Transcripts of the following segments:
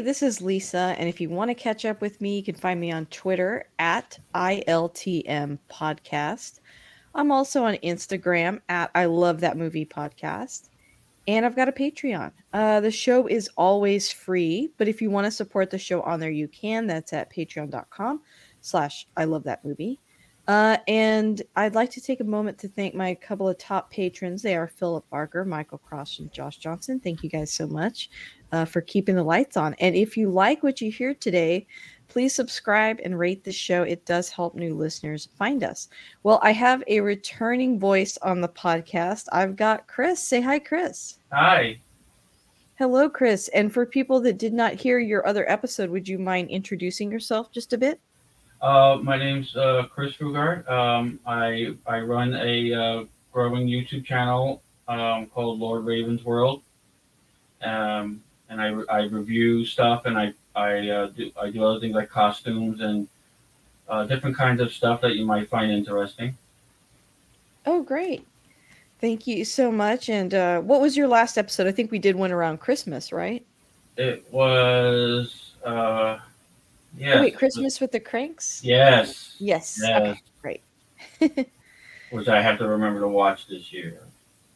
This is Lisa, and if you want to catch up with me, you can find me on Twitter at ILTM Podcast. I'm also on Instagram at I Love That Movie Podcast. And I've got a Patreon. Uh, the show is always free, but if you want to support the show on there, you can. That's at patreon.com slash I Love That Movie. Uh, and I'd like to take a moment to thank my couple of top patrons. They are Philip Barker, Michael Cross, and Josh Johnson. Thank you guys so much uh, for keeping the lights on. And if you like what you hear today, please subscribe and rate the show. It does help new listeners find us. Well, I have a returning voice on the podcast. I've got Chris. Say hi, Chris. Hi. Hello, Chris. And for people that did not hear your other episode, would you mind introducing yourself just a bit? Uh, my name's uh, Chris Fugard. Um, I I run a uh, growing YouTube channel um, called Lord Raven's World, um, and I, I review stuff and I I uh, do I do other things like costumes and uh, different kinds of stuff that you might find interesting. Oh, great! Thank you so much. And uh, what was your last episode? I think we did one around Christmas, right? It was. Yes. Oh, wait, Christmas with the Cranks? Yes. Yes. yes. Okay, great. Which I have to remember to watch this year.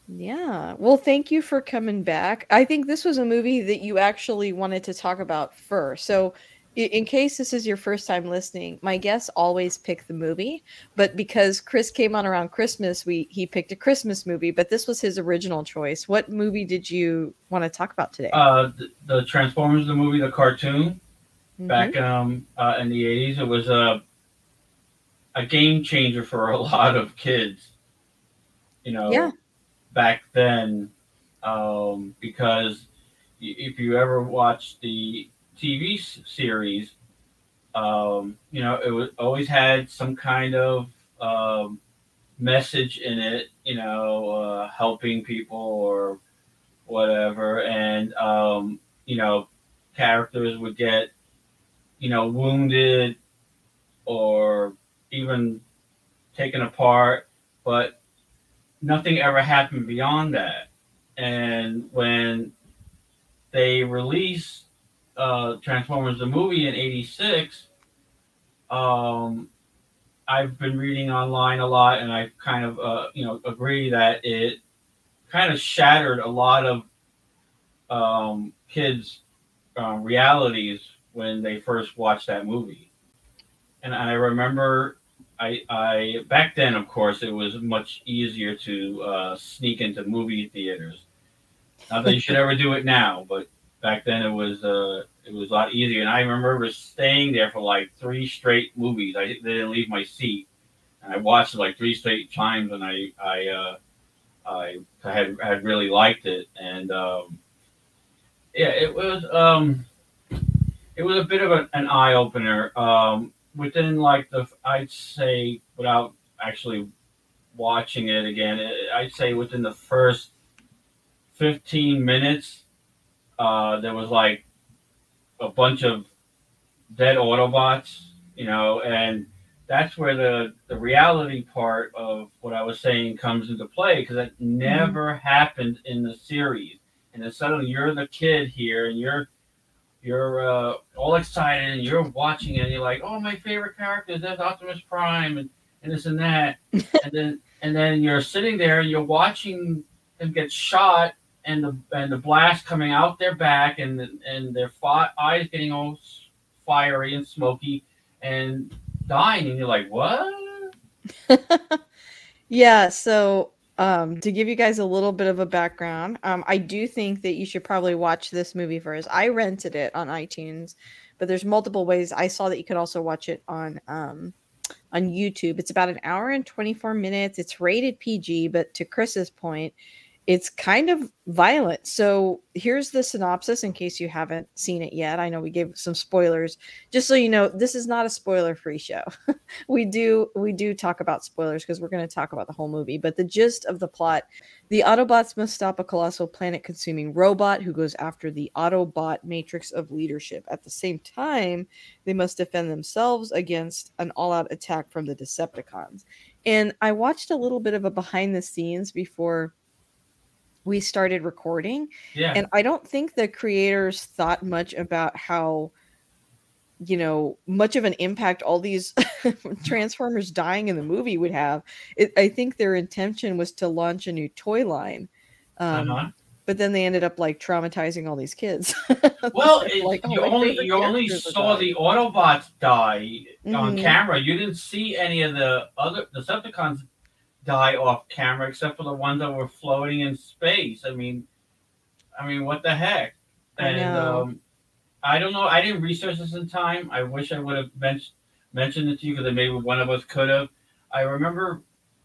Yeah. Well, thank you for coming back. I think this was a movie that you actually wanted to talk about first. So, in case this is your first time listening, my guests always pick the movie, but because Chris came on around Christmas, we he picked a Christmas movie, but this was his original choice. What movie did you want to talk about today? Uh, the, the Transformers, the movie, the cartoon mm-hmm. back um, uh, in the 80s. It was a, a game changer for a lot of kids, you know, yeah. back then, um, because if you ever watched the TV series, um, you know, it was always had some kind of um, message in it, you know, uh, helping people or whatever. And, um, you know, characters would get you know, wounded or even taken apart, but nothing ever happened beyond that. And when they released uh, Transformers the movie in '86, um, I've been reading online a lot, and I kind of uh, you know agree that it kind of shattered a lot of um, kids' uh, realities when they first watched that movie. And I remember I, I back then, of course, it was much easier to uh, sneak into movie theaters. Not that you should ever do it now, but back then it was uh, it was a lot easier. And I remember staying there for like three straight movies. I didn't leave my seat, and I watched it like three straight times, and I I uh, I had had really liked it, and um, yeah, it was um, it was a bit of a, an eye opener. Um, within like the, I'd say without actually watching it again, I'd say within the first 15 minutes, uh, there was like a bunch of dead Autobots, you know, and that's where the, the reality part of what I was saying comes into play because it mm-hmm. never mm-hmm. happened in the series. And then suddenly you're the kid here and you're you're uh, all excited and you're watching it and you're like, oh, my favorite character, that's Optimus Prime and, and this and that. and then and then you're sitting there and you're watching them get shot and the and the blast coming out their back and and their fi- eyes getting all fiery and smoky and dying, and you're like, what? yeah. So um, to give you guys a little bit of a background, um, I do think that you should probably watch this movie first. I rented it on iTunes, but there's multiple ways. I saw that you could also watch it on um, on YouTube. It's about an hour and 24 minutes. It's rated PG, but to Chris's point, it's kind of violent. So here's the synopsis in case you haven't seen it yet. I know we gave some spoilers. Just so you know, this is not a spoiler-free show. we do we do talk about spoilers because we're going to talk about the whole movie, but the gist of the plot, the Autobots must stop a colossal planet-consuming robot who goes after the Autobot matrix of leadership. At the same time, they must defend themselves against an all-out attack from the Decepticons. And I watched a little bit of a behind the scenes before we started recording. Yeah. And I don't think the creators thought much about how you know much of an impact all these transformers dying in the movie would have it, i think their intention was to launch a new toy line um, uh-huh. but then they ended up like traumatizing all these kids well like, oh, you only you only saw the autobots die mm-hmm. on camera you didn't see any of the other the decepticons die off camera except for the ones that were floating in space. I mean, I mean, what the heck? And I, um, I don't know. I didn't research this in time. I wish I would have men- mentioned it to you because maybe one of us could have. I remember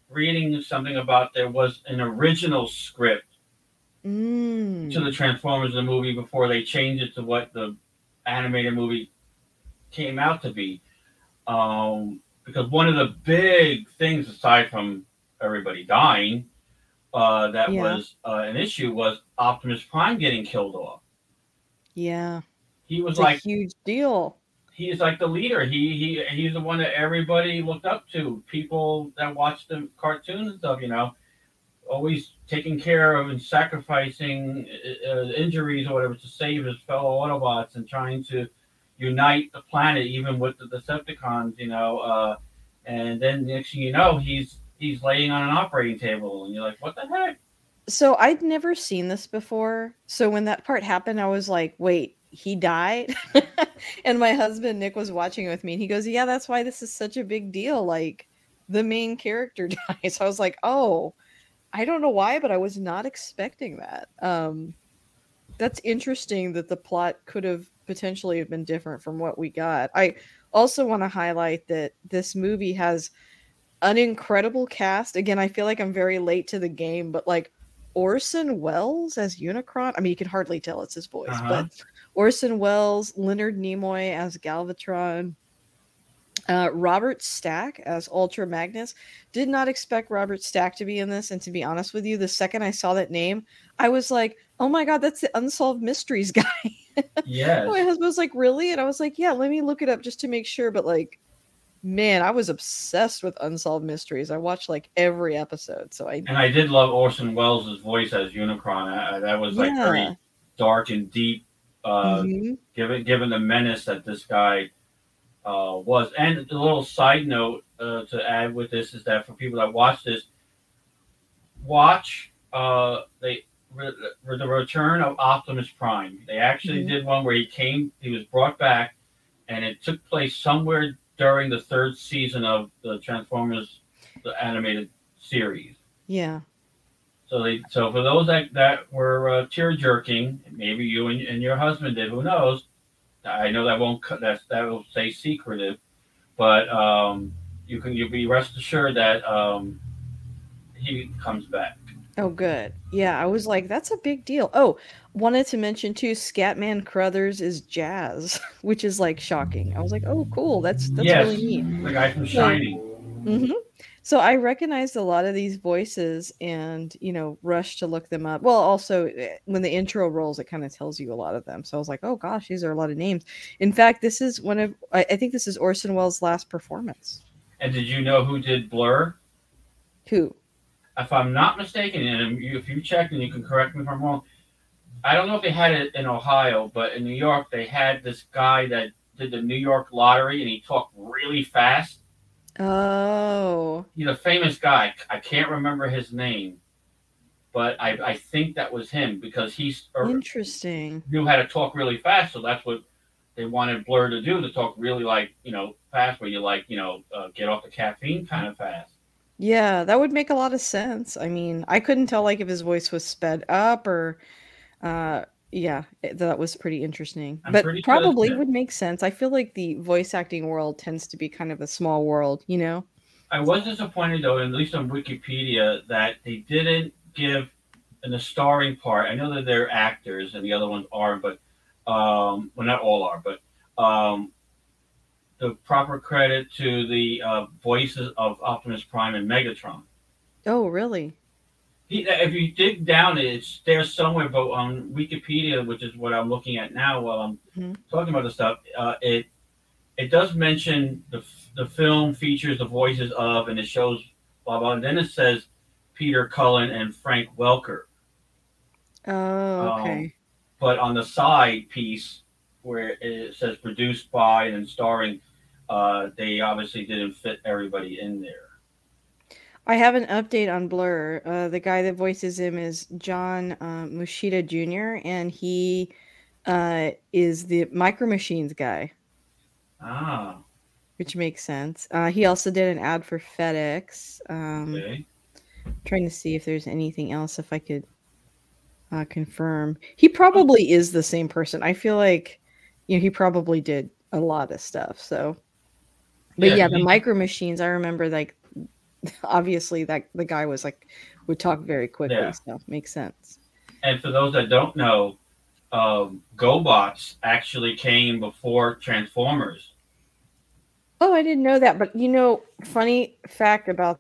reading something about there was an original script mm. to the Transformers the movie before they changed it to what the animated movie came out to be. Um, because one of the big things aside from everybody dying, uh, that yeah. was uh, an issue was Optimus Prime getting killed off. Yeah, he was it's like huge deal. He's like the leader. He he he's the one that everybody looked up to. People that watched the cartoons and stuff, you know, always taking care of and sacrificing uh, uh injuries or whatever to save his fellow Autobots and trying to unite the planet, even with the Decepticons, you know. Uh, and then next thing you know, he's he's laying on an operating table, and you're like, what the heck? So I'd never seen this before. So when that part happened, I was like, wait, he died? and my husband Nick was watching with me, and he goes, yeah, that's why this is such a big deal. Like the main character dies. I was like, oh, I don't know why, but I was not expecting that. Um, that's interesting that the plot could have potentially have been different from what we got. I also want to highlight that this movie has an incredible cast. Again, I feel like I'm very late to the game, but like Orson Welles as Unicron. I mean, you can hardly tell it's his voice, uh-huh. but Orson Welles, Leonard Nimoy as Galvatron, uh, Robert Stack as Ultra Magnus. Did not expect Robert Stack to be in this, and to be honest with you, the second I saw that name, I was like, "Oh my god, that's the Unsolved Mysteries guy." Yeah. my husband was like, "Really?" And I was like, "Yeah, let me look it up just to make sure." But like, man, I was obsessed with Unsolved Mysteries. I watched like every episode. So I and I did love Orson Welles' voice as Unicron. I, that was like yeah. very dark and deep, uh, mm-hmm. given given the menace that this guy uh, was. And a little side note uh, to add with this is that for people that watch this, watch uh, they re- the return of Optimus Prime. They actually mm-hmm. did one where he came, he was brought back, and it took place somewhere during the third season of the Transformers the animated series. Yeah. So they so for those that that were uh, tear jerking, maybe you and, and your husband did. Who knows? I know that won't that that will say secretive, but um, you can you be rest assured that um, he comes back. Oh, good. Yeah, I was like, that's a big deal. Oh, wanted to mention too, Scatman Crothers is Jazz, which is like shocking. I was like, oh, cool. That's that's yes, really neat. The guy from Shining. mm-hmm. So I recognized a lot of these voices, and you know, rushed to look them up. Well, also eh, when the intro rolls, it kind of tells you a lot of them. So I was like, oh gosh, these are a lot of names. In fact, this is one of I, I think this is Orson Welles' last performance. And did you know who did Blur? Who? If I'm not mistaken, and if you check and you can correct me if I'm wrong, I don't know if they had it in Ohio, but in New York they had this guy that did the New York lottery and he talked really fast. Oh. He's a famous guy. I can't remember his name, but I, I think that was him because he's interesting. Knew how to talk really fast, so that's what they wanted Blur to do to talk really like you know fast where you like you know uh, get off the caffeine kind of fast. Yeah, that would make a lot of sense. I mean, I couldn't tell like if his voice was sped up or uh yeah, it- that was pretty interesting. I'm but pretty probably would make sense. I feel like the voice acting world tends to be kind of a small world, you know? I was disappointed though, at least on Wikipedia, that they didn't give in the starring part. I know that they're actors and the other ones are, but um, well, not all are, but um, the proper credit to the uh, voices of Optimus Prime and Megatron. Oh, really? If you dig down, it's there somewhere, but on Wikipedia, which is what I'm looking at now while I'm Mhm. talking about the stuff, uh, it it does mention the the film features the voices of, and it shows blah blah, and then it says Peter Cullen and Frank Welker. Oh, Um, okay. But on the side piece where it says produced by and starring, uh, they obviously didn't fit everybody in there. I have an update on Blur. Uh, the guy that voices him is John uh, Moschitta Jr., and he uh, is the Micro Machines guy, Ah, which makes sense. Uh, he also did an ad for FedEx. Um, okay. trying to see if there's anything else if I could uh, confirm. He probably is the same person. I feel like you know he probably did a lot of stuff. So, but Yeah, yeah, the he- micro machines. I remember like obviously that the guy was like would talk very quickly. Yeah. So makes sense. And for those that don't know, um, GoBots actually came before Transformers. Oh, I didn't know that. But you know, funny fact about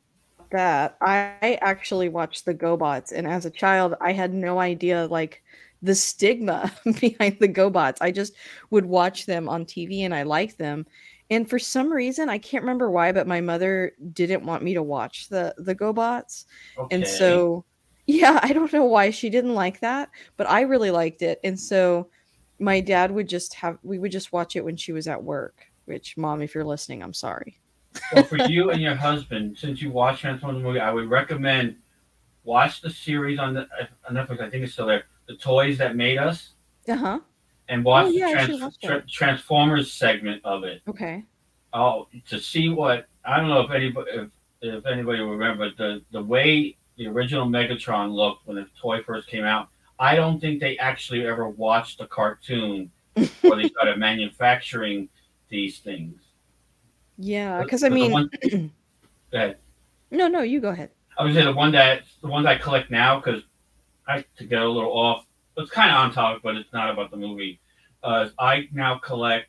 that, I actually watched the GoBots, and as a child, I had no idea like the stigma behind the GoBots. I just would watch them on TV and I liked them. And for some reason, I can't remember why, but my mother didn't want me to watch the the GoBots. Okay. And so yeah, I don't know why she didn't like that, but I really liked it. And so my dad would just have we would just watch it when she was at work, which mom, if you're listening, I'm sorry. well, for you and your husband, since you watch Transformers movie, I would recommend watch the series on, the, uh, on Netflix. I think it's still there. The Toys That Made Us, Uh-huh. And watch Oh, yeah, I the should trans- watch tra- Transformers segment of it. Okay. Oh, to see what I don't know if anybody if, if anybody will remember the the way the original Megatron looked when the toy first came out. I don't think they actually ever watched the cartoon where they started manufacturing these things. Yeah, But- because I the mean one- Go ahead. no, no, you go ahead. I would say the one that the ones I collect now because I to get a little off. It's kind of on topic, but it's not about the movie. Uh, I now collect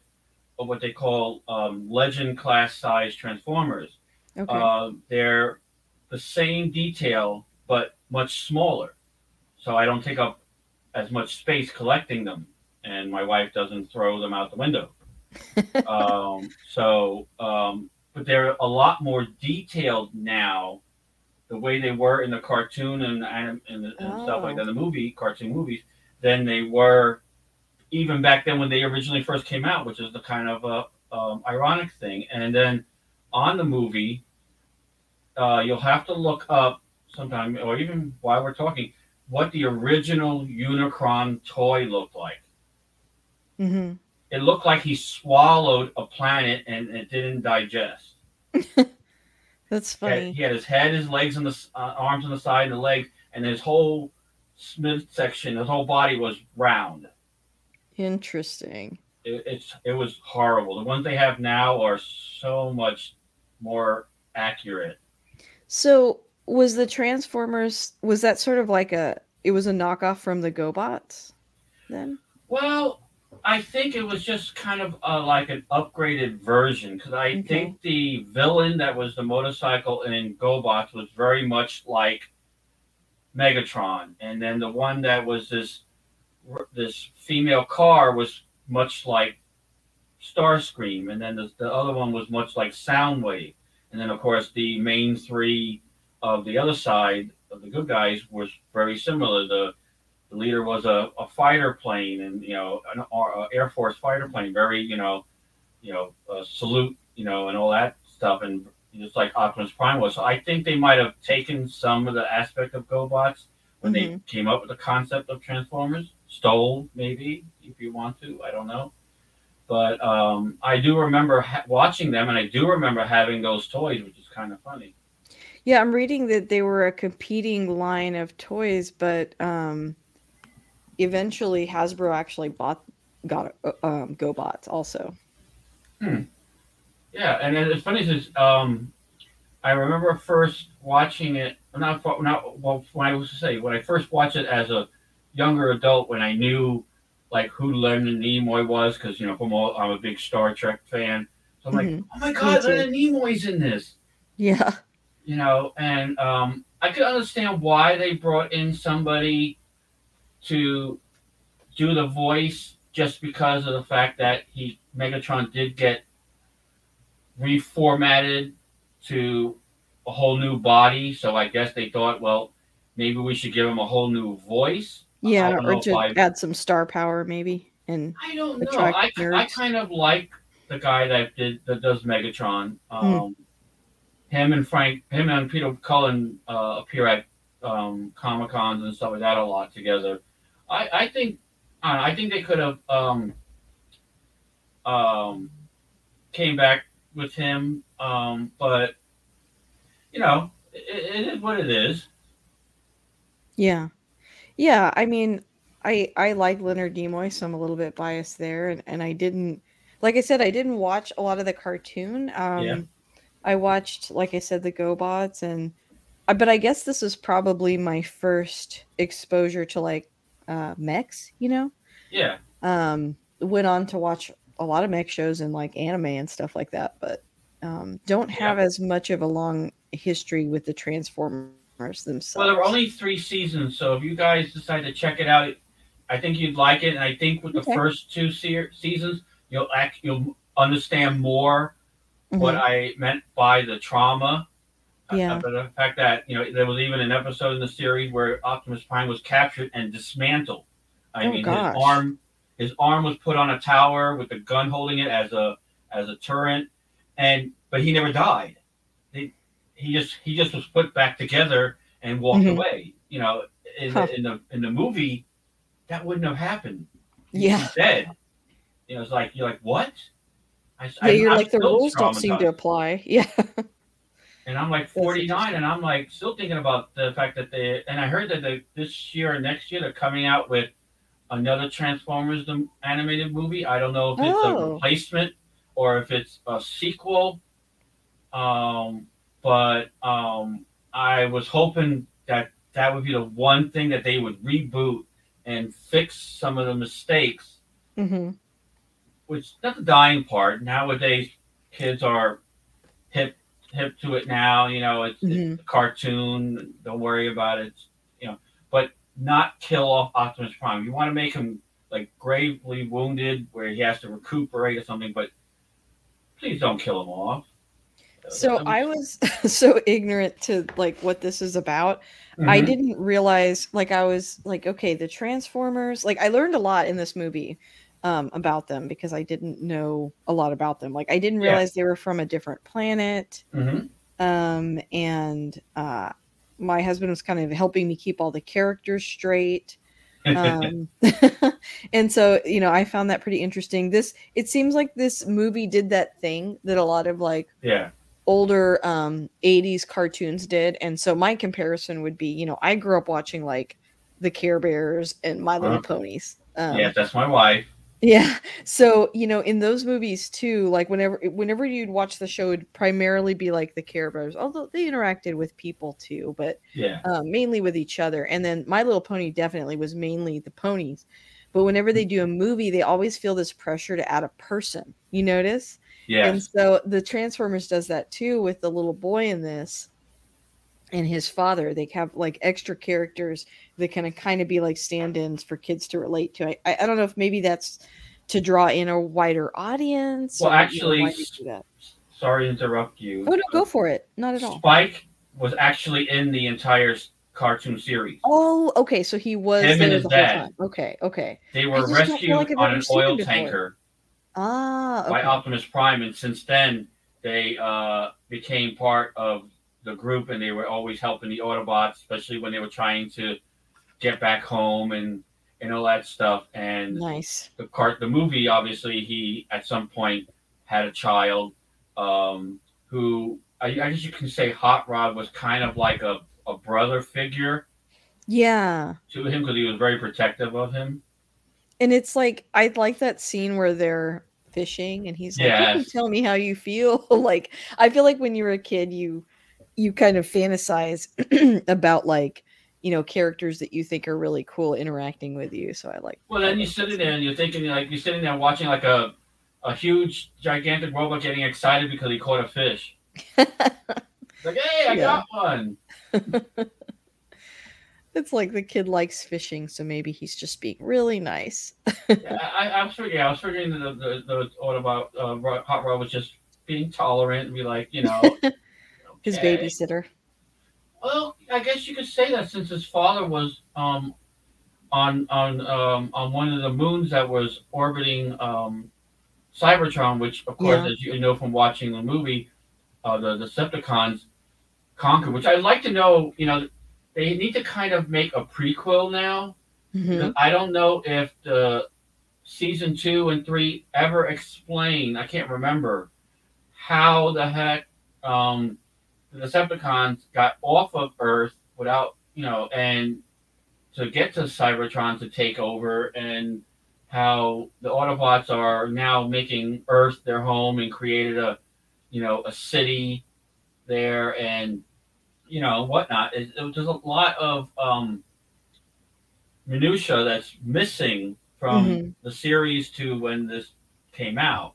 what they call um, legend class size Transformers. Okay. Uh, they're the same detail but much smaller, so I don't take up as much space collecting them, and my wife doesn't throw them out the window. um, so, um, but they're a lot more detailed now, the way they were in the cartoon and anim- and, and stuff like Oh. that, the movie cartoon movies, than they were even back then when they originally first came out, which is the kind of a um, ironic thing. And then on the movie, uh, you'll have to look up sometime, or even while we're talking, what the original Unicron toy looked like. hmm It looked like he swallowed a planet and it didn't digest. That's funny. he had his head, his legs, and the uh, arms on the side, and the legs, and his whole midsection, his whole body was round. Interesting. It, it's it was horrible. The ones they have now are so much more accurate. So was the Transformers was that sort of like a it was a knockoff from the GoBots then? Well, I think it was just kind of uh, like an upgraded version because I Okay. think the villain that was the motorcycle in GoBots was very much like Megatron, and then the one that was this this female car was much like Starscream, and then the, the other one was much like Soundwave, and then of course the main three of the other side of the good guys was very similar. The the leader was a, a fighter plane and you know an uh, air force fighter plane very you know you know uh, salute you know and all that stuff and just like optimus prime was. So i think they might have taken some of the aspect of gobots when they came up with the concept of transformers stole maybe if you want to i don't know But um, I do remember ha- watching them, and I do remember having those toys, which is kind of funny. Yeah, I'm reading that they were a competing line of toys, but um, eventually Hasbro actually bought got uh, um, GoBots also. Hmm. Yeah, and it's funny is um, I remember first watching it. Not not well. When I was to say when I first watched it as a younger adult, when I knew like who Leonard Nimoy was, because you know from all, I'm a big Star Trek fan. So I'm Mhm. like, oh my god, too. Leonard Nimoy's in this. Yeah. You know, and um, I could understand why they brought in somebody to do the voice, just because of the fact that he Megatron did get reformatted to a whole new body. So I guess they thought, well, maybe we should give him a whole new voice. I Yeah, or know if to I- add some star power maybe. And I don't know. Attract I, I kind of like the guy that did that does Megatron. Hmm. Um, Him and Frank, him and Peter Cullen uh, appear at um, Comic Cons and stuff like that a lot together. I, I think uh, I think they could have um, um, came back with him, um, but you know it, it is what it is. yeah. Yeah, I mean, I I like Leonard Nimoy, so I'm a little bit biased there and and I didn't like I said I didn't watch a lot of the cartoon. Um Yeah. I watched like I said the GoBots and uh, but I guess this was probably my first exposure to like uh mechs, you know? Yeah, um went on to watch a lot of mech shows and like anime and stuff like that but um don't have as much of a long history with the transformers themselves Well, there were only three seasons, so if you guys decide to check it out, I think you'd like it. And I think with the first two se- seasons, you'll act, you'll understand more what Mhm. I meant by the trauma. Uh, Yeah. but the fact that you know there was even an episode in the series where Optimus Prime was captured and dismantled. I Oh, mean, gosh. his arm, his arm was put on a tower with the gun holding it as a as a turret, and but he never died. He, just he just was put back together and walked Mhm. away. You know, in, Huh. the, in the in the movie, that wouldn't have happened. He's yeah dead. You know, it's like you're like what? I, yeah you're I'm like the rules don't seem to apply yeah And I'm like 49, and I'm like still thinking about the fact that they. And I heard that they this year or next year they're coming out with another Transformers the animated movie. I don't know if it's a Oh. replacement or if it's a sequel. Um, but um, I was hoping that that would be the one thing that they would reboot and fix some of the mistakes hmm which not the dying part. Nowadays, kids are hip hip to it now. You know, it's, Mhm. it's a cartoon. Don't worry about it. You know, but not kill off Optimus Prime. You want to make him like gravely wounded, where he has to recuperate or something. But please don't kill him off. So That i was so ignorant to like what this is about Mhm. I didn't realize like I was like okay the Transformers like I learned a lot in this movie um about them because I didn't know a lot about them like I didn't Yeah. realize they were from a different planet Mhm. um and uh my husband was kind of helping me keep all the characters straight um and so you know I found that pretty interesting this it seems like this movie did that thing that a lot of like yeah. Older um 80s cartoons did and so my comparison would be you know i grew up watching like the care bears and my little Uh-huh. ponies um, yes, that's my wife. yeah so you know in those movies too like whenever whenever you'd watch the show it'd primarily be like the care bears although they interacted with people too but Yeah. um, mainly with each other. And then My Little Pony definitely was mainly the ponies. But whenever they do a movie, they always feel this pressure to add a person. You notice? And so the Transformers does that too with the little boy in this and his father. They have like extra characters that can kind of be like stand-ins for kids to relate to. I, I don't know if maybe that's to draw in a wider audience. Well, or, you know, actually, why they do that. Sorry to interrupt you. Oh no, go for it. Not at all. Spike was actually in the entire cartoon series. Oh, okay. So he was Him and his the whole dad. time. Okay, okay. They were just don't feel rescued like on an oil tanker Ah, by. Optimus Prime, and since then they uh, became part of the group, and they were always helping the Autobots, especially when they were trying to get back home. And and all that stuff. And Nice. the cart, the movie, obviously, he at some point had a child um, who I, I guess you can say Hot Rod was kind of like a, a brother figure Yeah. to him because he was very protective of him. And it's like I like that scene where they're fishing and he's like, You can tell me how you feel. like I feel like when you were a kid you you kind of fantasize about like, you know, characters that you think are really cool interacting with you. So I like Well, then you're sitting there and you're thinking like you're sitting there watching like a a huge gigantic robot getting excited because he caught a fish. Like, hey, I Yeah. got one. it's like the kid likes fishing, so maybe he's just being really nice. Yeah, I, I was figuring, I was figuring the the, the Autobot uh, Hot Rod was just being tolerant and be like, you know, His babysitter. Well, I guess you could say that since his father was um, on on um, on one of the moons that was orbiting um, Cybertron, which of course, Yeah. as you know from watching the movie, uh, the Decepticons conquer. Which I'd like to know. You know, they need to kind of make a prequel now. Mhm. I don't know if the season two and three ever explain. I can't remember how the heck um, the Decepticons got off of Earth without you know, and to get to Cybertron to take over, and how the Autobots are now making Earth their home and created a you know a city there and you know whatnot. It, it, there's a lot of um, minutia that's missing from Mhm. the series to when this came out.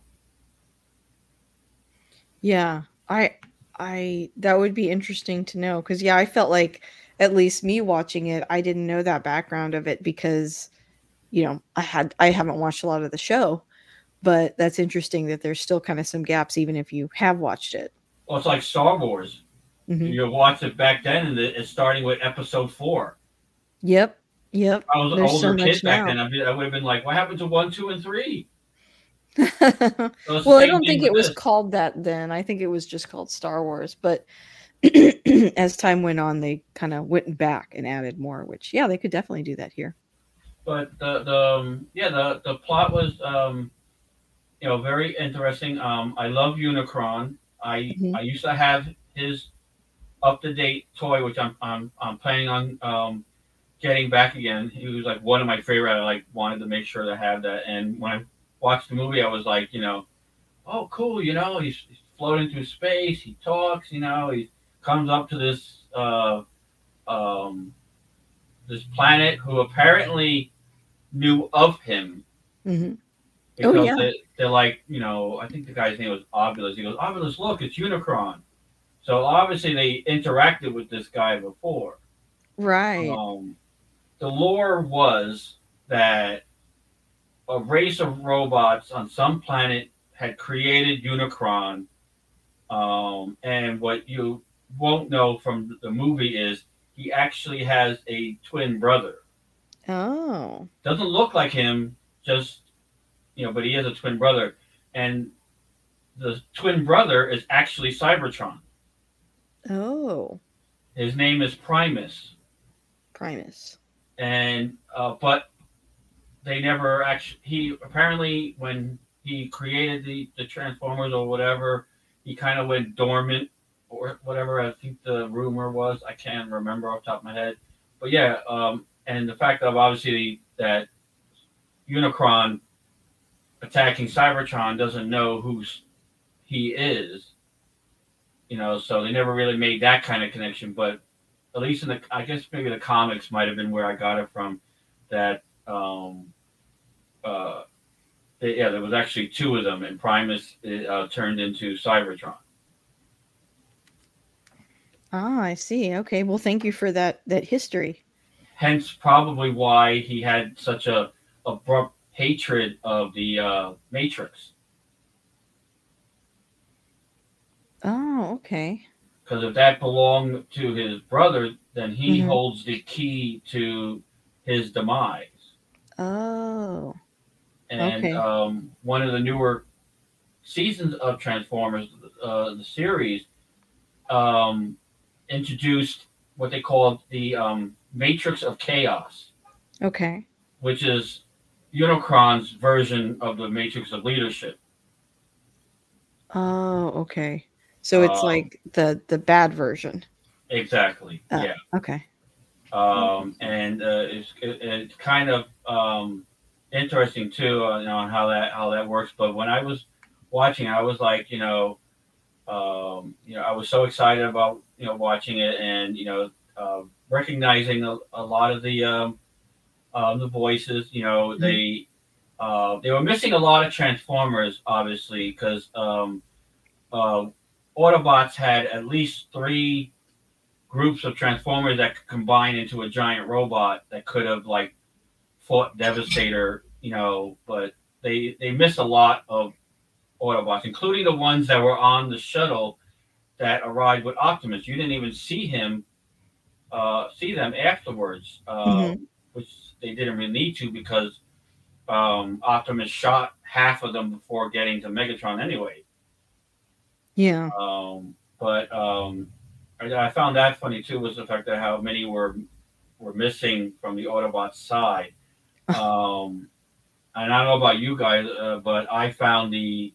Yeah, I I that would be interesting to know because yeah, I felt like at least me watching it, I didn't know that background of it because you know I had I haven't watched a lot of the show, but that's interesting that there's still kind of some gaps even if you have watched it. Well, it's like Star Wars. Mhm. You watch it back then, and it's starting with Episode Four. Yep, yep. I was an There's so older kid back now. then. I would have been like, "What happened to one, two, and three? well, So the I don't think it was this. called that then. I think it was just called Star Wars, but as time went on, they kind of went back and added more. Which yeah, they could definitely do that here. but the the um, yeah the the plot was um, you know very interesting. Um, I love Unicron. I Mhm. I used to have his up to date toy, which I'm I'm I'm planning on um, getting back again. He was like one of my favorite. I like wanted to make sure to have that. And when I watched the movie, I was like, you know, oh cool, you know, he's, he's floating through space. He talks, you know, he comes up to this uh, um, this planet who apparently knew of him hmm because Oh, yeah. they, they're like, you know, I think the guy's name was Arblus. He goes, Arblus, look, it's Unicron. So obviously they interacted with this guy before. Right. Um, the lore was that a race of robots on some planet had created Unicron. Um, and what you won't know from the movie is he actually has a twin brother. Oh. Doesn't look like him, just you know, but he is a twin brother, and the twin brother is actually Cybertron. Oh. His name is Primus, Primus. and uh, but they never actually. He apparently when he created the the Transformers or whatever, he kind of went dormant or whatever. I think the rumor was. I can't remember off the top of my head, but yeah. Um, and the fact of obviously that Unicron attacking Cybertron doesn't know who's he is. You know, so they never really made that kind of connection. But at least in the, I guess maybe the comics might have been where I got it from. That, um, uh, they- yeah, there was actually two of them, and Primus uh, turned into Cybertron. Ah, I see. Okay. Well, thank you for that that history. Hence, probably why he had such a abrupt hatred of the uh, Matrix. Oh, okay. Because if that belonged to his brother, then he Mhm. holds the key to his demise. Oh. And Okay. um, one of the newer seasons of Transformers, uh, the series, um, introduced what they called the um, Matrix of Chaos. Okay. which is Unicron's version of the Matrix of Leadership. Oh, okay. So it's Um, like the the bad version. Exactly. Oh. Yeah. Okay. um, and uh, it's it, it's kind of um, interesting too, uh, you know, on how that how that works. But when I was watching, I was like, you know, um, you know, I was so excited about you know watching it, and you know, uh, recognizing a, a lot of the um, uh, the voices. You know, Mhm. they uh, they were missing a lot of Transformers, obviously, because um, uh, Autobots had at least three groups of Transformers that could combine into a giant robot that could have like fought Devastator, you know, but they they missed a lot of Autobots, including the ones that were on the shuttle that arrived with Optimus. You didn't even see him uh, see them afterwards, uh, Mhm. which they didn't really need to because um, Optimus shot half of them before getting to Megatron anyway. Yeah. Um, but um, I, I found that funny too was the fact that how many were were missing from the Autobot side. Um, and I don't know about you guys, uh, but I found the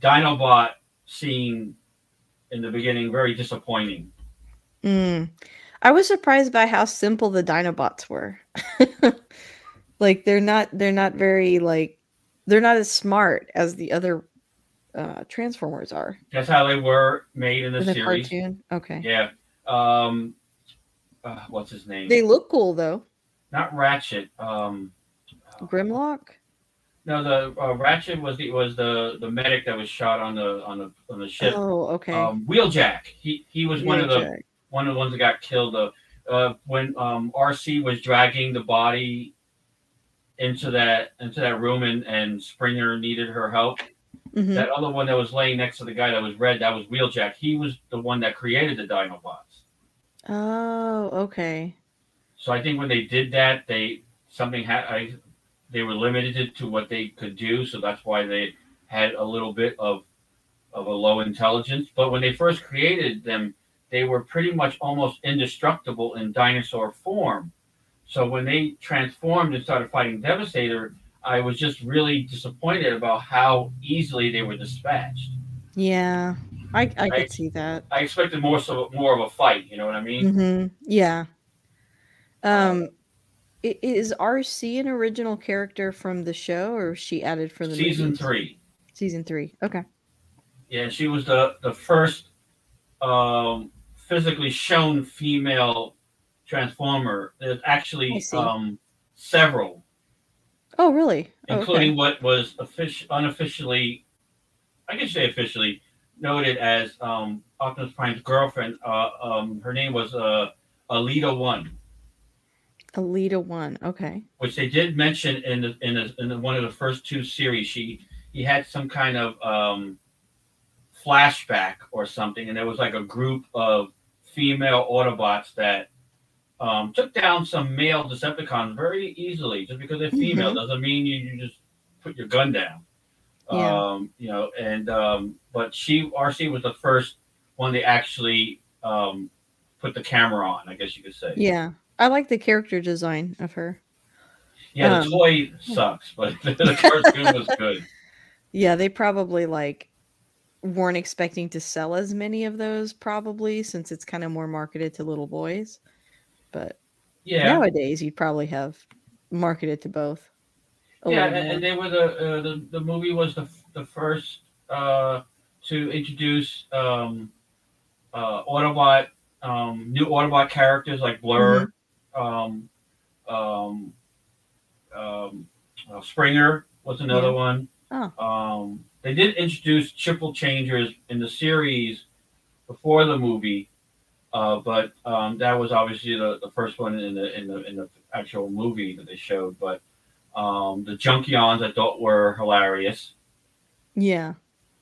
Dinobot scene in the beginning very disappointing. Mm. I was surprised by how simple the Dinobots were. like they're not they're not very like they're not as smart as the other uh Transformers are That's how they were made in the, in the series. cartoon. Okay. Yeah. Um, uh, what's his name? They look cool though. Not Ratchet. Um, Grimlock? no, the uh, Ratchet was the was the the medic that was shot on the on the on the ship. Oh, okay. Um, Wheeljack. He he was one of the one of the ones that got killed. Uh, uh, when um, Arcee was dragging the body into that into that room and, and Springer needed her help. Mhm. That other one that was laying next to the guy that was red, that was Wheeljack. He was the one that created the Dinobots. Oh, okay. So I think when they did that, they something had I they were limited to what they could do. So that's why they had a little bit of of a low intelligence. But when they first created them, they were pretty much almost indestructible in dinosaur form. So when they transformed and started fighting Devastator, I was just really disappointed about how easily they were dispatched. Yeah. I I Right. could see that. I expected more so more of a fight. You know what I mean? Mm-hmm. Yeah. Um i- is Arcee an original character from the show or is she added for the Season movies? three. Season 3. Okay. Yeah, she was the the first um, physically shown female transformer. There's actually um, several, Oh, really? Oh, okay. including what was offici- unofficially, I guess say officially noted as um, Optimus Prime's girlfriend. Uh, um, her name was uh, Elita One, Elita 1. Okay. which they did mention in the, in, the, in the, one of the first two series. She he had some kind of um, flashback or something, and there was like a group of female Autobots that um, took down some male Decepticons very easily. Just because they're female doesn't mean you, you just put your gun down. Yeah. Um, you know, and um, but she Arcee was the first one they actually um, put the camera on. I guess you could say. Yeah. I like the character design of her. Yeah, the Um, toy sucks, but the cartoon was good. Yeah, they probably like weren't expecting to sell as many of those probably since it's kind of more marketed to little boys. But Yeah, nowadays you'd probably have marketed to both. yeah, and, and they were the, uh, the the movie was the the first uh, to introduce um, uh, Autobot um, new Autobot characters like Blur, um, um, um, uh, Springer was another Yeah. one. Oh. Um, they did introduce triple changers in the series before the movie, uh, but um, that was obviously the, the first one in the in the in the actual movie that they showed. But um, the Junkions I thought were hilarious. yeah.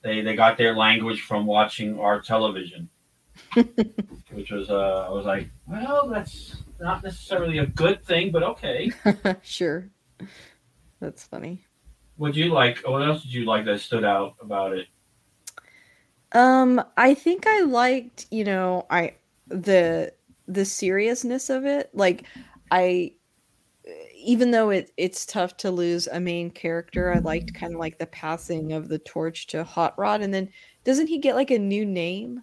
They they got their language from watching our television, which was uh, I was like, well, that's not necessarily a good thing, but okay. sure. That's funny. Would you like? What else did you like that stood out about it? Um, I think I liked, you know, I the the seriousness of it. Like I even though it it's tough to lose a main character, I liked kind of like the passing of the torch to Hot Rod, and then doesn't he get like a new name?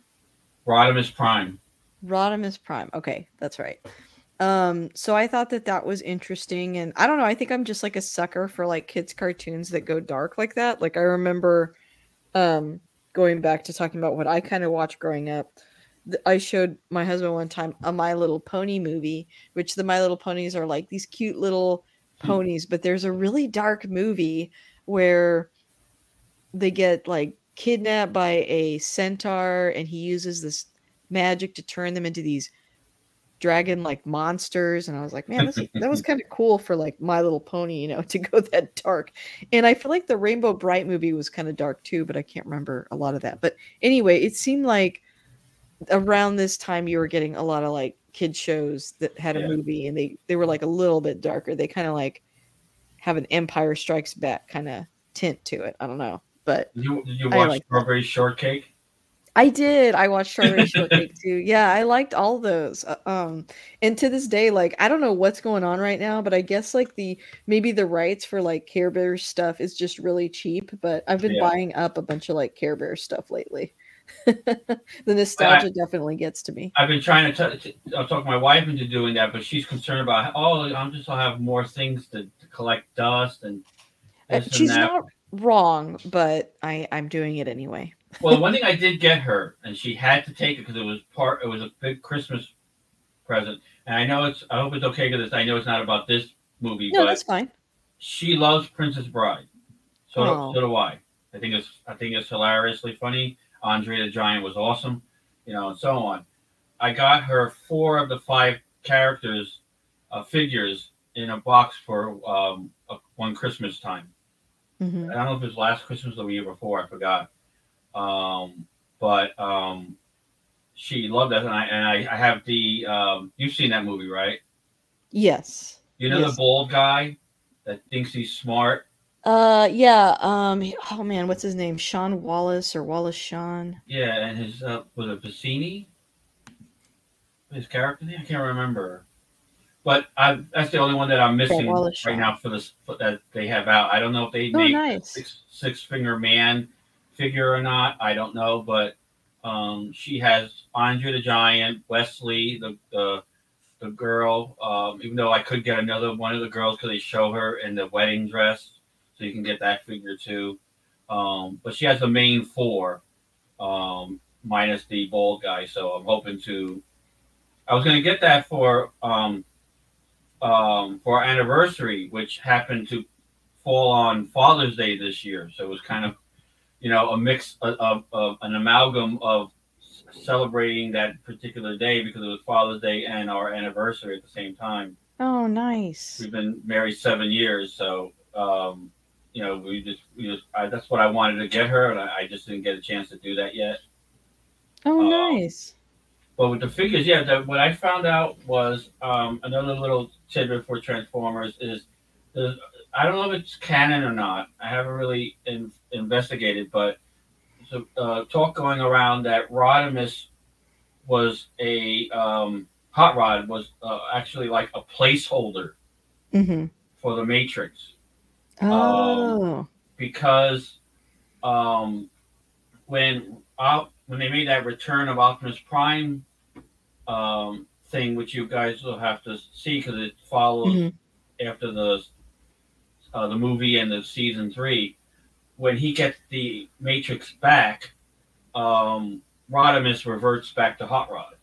Rodimus Prime. Rodimus Prime. Okay, that's right. Um, so I thought that that was interesting, and I don't know. I think I'm just like a sucker for like kids cartoons that go dark like that. Like I remember, um, going back to talking about what I kind of watched growing up. I showed my husband one time a My Little Pony movie, which the My Little Ponies are like these cute little hmm. ponies, but there's a really dark movie where they get like kidnapped by a centaur and he uses this magic to turn them into these dragon like monsters and i was like man this, that was kind of cool for like my little pony you know to go that dark and i feel like the Rainbow Brite movie was kind of dark too but i can't remember a lot of that but anyway it seemed like around this time you were getting a lot of like kid shows that had a yeah. movie and they they were like a little bit darker they kind of like have an empire strikes back kind of tint to it i don't know but did you, did you watch like Strawberry that. Shortcake? I did. I watched Strawberry Shortcake too. Yeah, I liked all those. Uh, um, and to this day, like I don't know what's going on right now, but I guess like the maybe the rights for like Care Bears stuff is just really cheap. But I've been yeah. buying up a bunch of like Care bear stuff lately. The nostalgia I, definitely gets to me. I've been trying to, t- I'll talk my wife into doing that, but she's concerned about oh, I'm just I'll have more things to, to collect dust and. Uh, she's not wrong, but I I'm doing it anyway. well, one thing I did get her, and she had to take it because it was part. It was a big Christmas present, and I know it's. I hope it's okay because I know it's not about this movie. No, but that's fine. She loves Princess Bride, so oh. so do I. I think it's I think it's hilariously funny. Andre the Giant was awesome, you know, and so on. I got her four of the five characters, uh, figures in a box for um, a, one Christmas time. Mm-hmm. I don't know if it was last Christmas or the year before. I forgot. Um, but um, she loved that, and I and I, I have the. Um, you've seen that movie, right? Yes. You know yes. the bald guy that thinks he's smart. Uh, yeah. Um. Oh man, what's his name? Sean Wallace or Wallace Shawn? Yeah, and his uh, was it Vizzini? His character name I can't remember. But I, that's the only one that I'm missing right now for this that they have out. I don't know if they oh, make nice. six, six finger man figure or not. I don't know, but um, she has Andre the Giant, Wesley, the the, the girl. Um, even though I could get another one of the girls because they show her in the wedding dress, so you can get that figure too. Um, but she has the main four, um, minus the bald guy. So I'm hoping to. I was going to get that for um, um, for our anniversary, which happened to fall on Father's Day this year. So it was kind of, you know, a mix of, of, of an amalgam of celebrating that particular day because it was Father's Day and our anniversary at the same time. Oh, nice. We've been married seven years, so um, you know, we just, we just, I, that's what I wanted to get her, and I, I, just didn't get a chance to do that yet. Oh, um, nice. But with the figures, yeah, the, what I found out was um, another little tidbit for Transformers is I don't know if it's canon or not. I haven't really in, investigated, but so uh, talk going around that Rodimus was a um, hot rod was uh, actually like a placeholder mm-hmm. for the Matrix. Oh, um, because um, when uh, when they made that Return of Optimus Prime um, thing, which you guys will have to see because it follows mm-hmm. after the uh, the movie and the season three. When he gets the Matrix back, um, Rodimus reverts back to Hot Rod.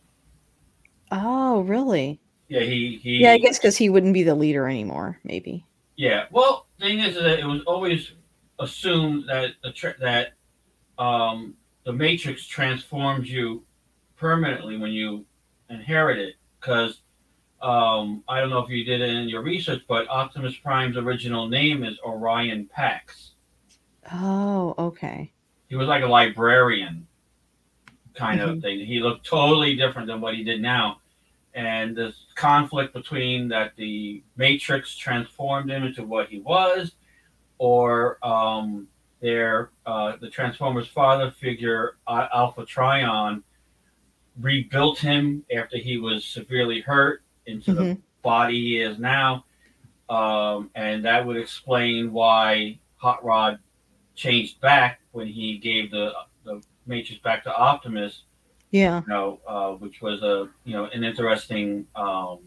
Oh, really? Yeah, he, he Yeah, I guess because he wouldn't be the leader anymore, maybe. Yeah. Well, thing is that it was always assumed that the tra- that um, the Matrix transforms you permanently when you inherit it because um, I don't know if you did it in your research, but Optimus Prime's original name is Orion Pax. Oh, okay. He was like a librarian kind mm-hmm. of thing. He looked totally different than what he did now. And this conflict between that the Matrix transformed him into what he was, or um, their uh, the Transformers' father figure, Alpha Trion, rebuilt him after he was severely hurt into mm-hmm. the body he is now. um, and that would explain why Hot Rod changed back when he gave the the Matrix back to Optimus. Yeah. You know, uh, which was a you know an interesting um,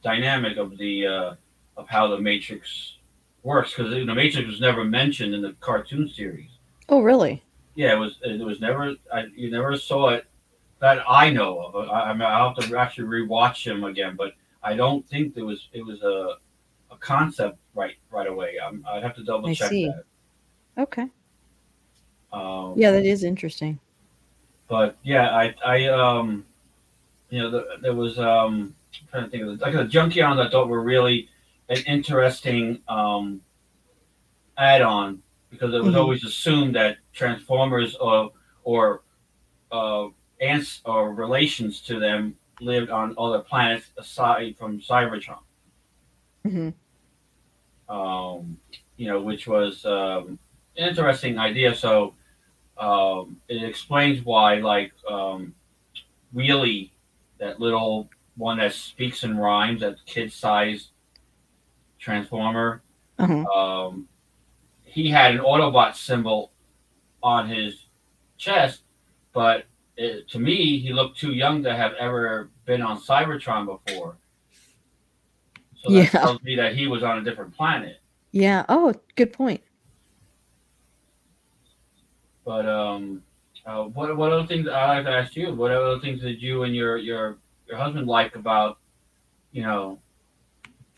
dynamic of the uh, of how the Matrix works because the Matrix was never mentioned in the cartoon series. Oh, really? Yeah, it was. It was never. I, you never saw it that I know of. I, I have to actually rewatch him again, but I don't think there was. It was a a concept right right away. I'm, I'd have to double I check see. that. Okay. Um, Yeah, that is interesting. But yeah, I I um, you know, the, there was um, I'm trying to think of the, like the Junkions I thought were really an interesting um add-on because it was Mhm. always assumed that Transformers or or uh, ants or relations to them lived on other planets aside from Cybertron. hmm um, you know, which was um, an interesting idea. So um, it explains why, like um, Wheelie, that little one that speaks and rhymes, that kid-sized transformer, Uh-huh. um, he had an Autobot symbol on his chest, but it, to me, he looked too young to have ever been on Cybertron before. So that Yeah. tells me that he was on a different planet. Yeah. Oh, good point. But um, uh, what what other things I like to ask you? What other things did you and your your your husband like about you know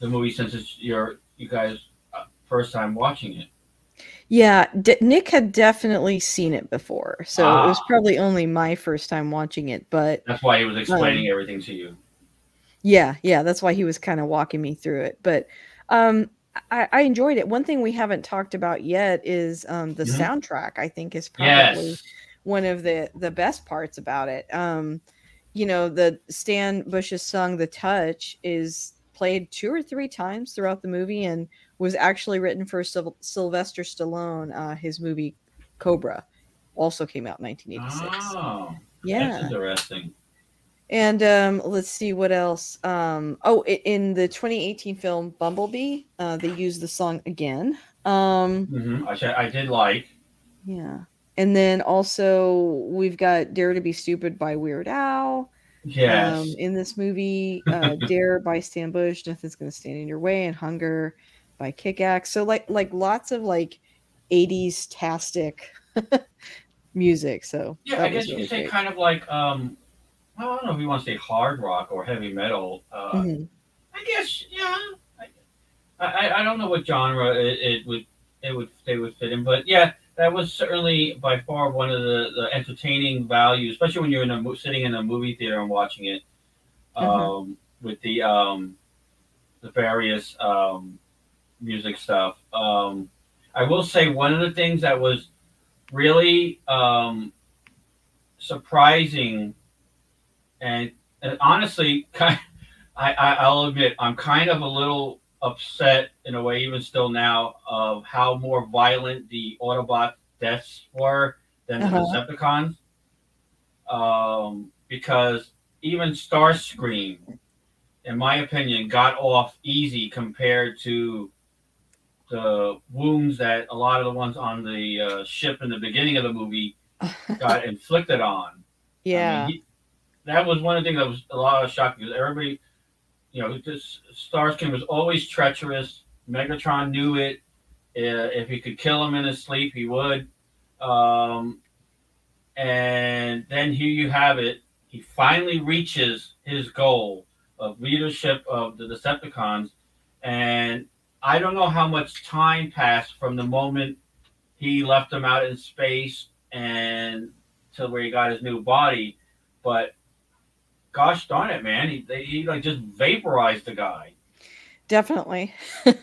the movie since it's your you guys uh, first time watching it? Yeah, D- Nick had definitely seen it before, so it was Ah. probably only my first time watching it. But That's why he was explaining everything to you. yeah, yeah, that's why he was kind of walking me through it. But um, I, I enjoyed it. One thing we haven't talked about yet is um, the Mhm. soundtrack. I think is probably Yes. one of the the best parts about it. Um, you know, the Stan Bush's song "The Touch" is played two or three times throughout the movie and was actually written for Syl- Sylvester Stallone. Uh, his movie Cobra also came out in 1986. Oh, yeah, that's interesting. And um, let's see what else. Um, oh, in the 2018 film Bumblebee, uh, they used the song again. Um, hmm I, I did like. yeah, and then also we've got "Dare to Be Stupid" by Weird Al. Yes. Um, in this movie, uh, "Dare" by Stan Bush, "Nothing's Gonna Stand in Your Way," and "Hunger" by Kick Axe. So like like lots of like 80s tastic music. So yeah, I guess was you could say kind of like um, I don't know if you want to say hard rock or heavy metal. Uh, Mhm. I guess yeah. I, I I don't know what genre it, it would it would they would fit in, but yeah, that was certainly by far one of the, the entertaining values, especially when you're in a sitting in a movie theater and watching it, um, Uh-huh. with the um, the various um, music stuff. Um, I will say one of the things that was really um, surprising and, and honestly kind I, I I'll admit I'm kind of a little upset in a way even still now of how more violent the Autobot deaths were than the Uh-huh. Decepticons um, because even Starscream in my opinion got off easy compared to the wounds that a lot of the ones on the uh, ship in the beginning of the movie got inflicted on. I yeah. mean, he, that was one of the things that was a lot of shock because everybody, you know, this Starscream was always treacherous. Megatron knew it. Uh, if he could kill him in his sleep, he would. Um, and then here you have it. He finally reaches his goal of leadership of the Decepticons, and I don't know how much time passed from the moment he left them out in space and to where he got his new body, but gosh darn it, man, he, they, he like just vaporized the guy. Definitely.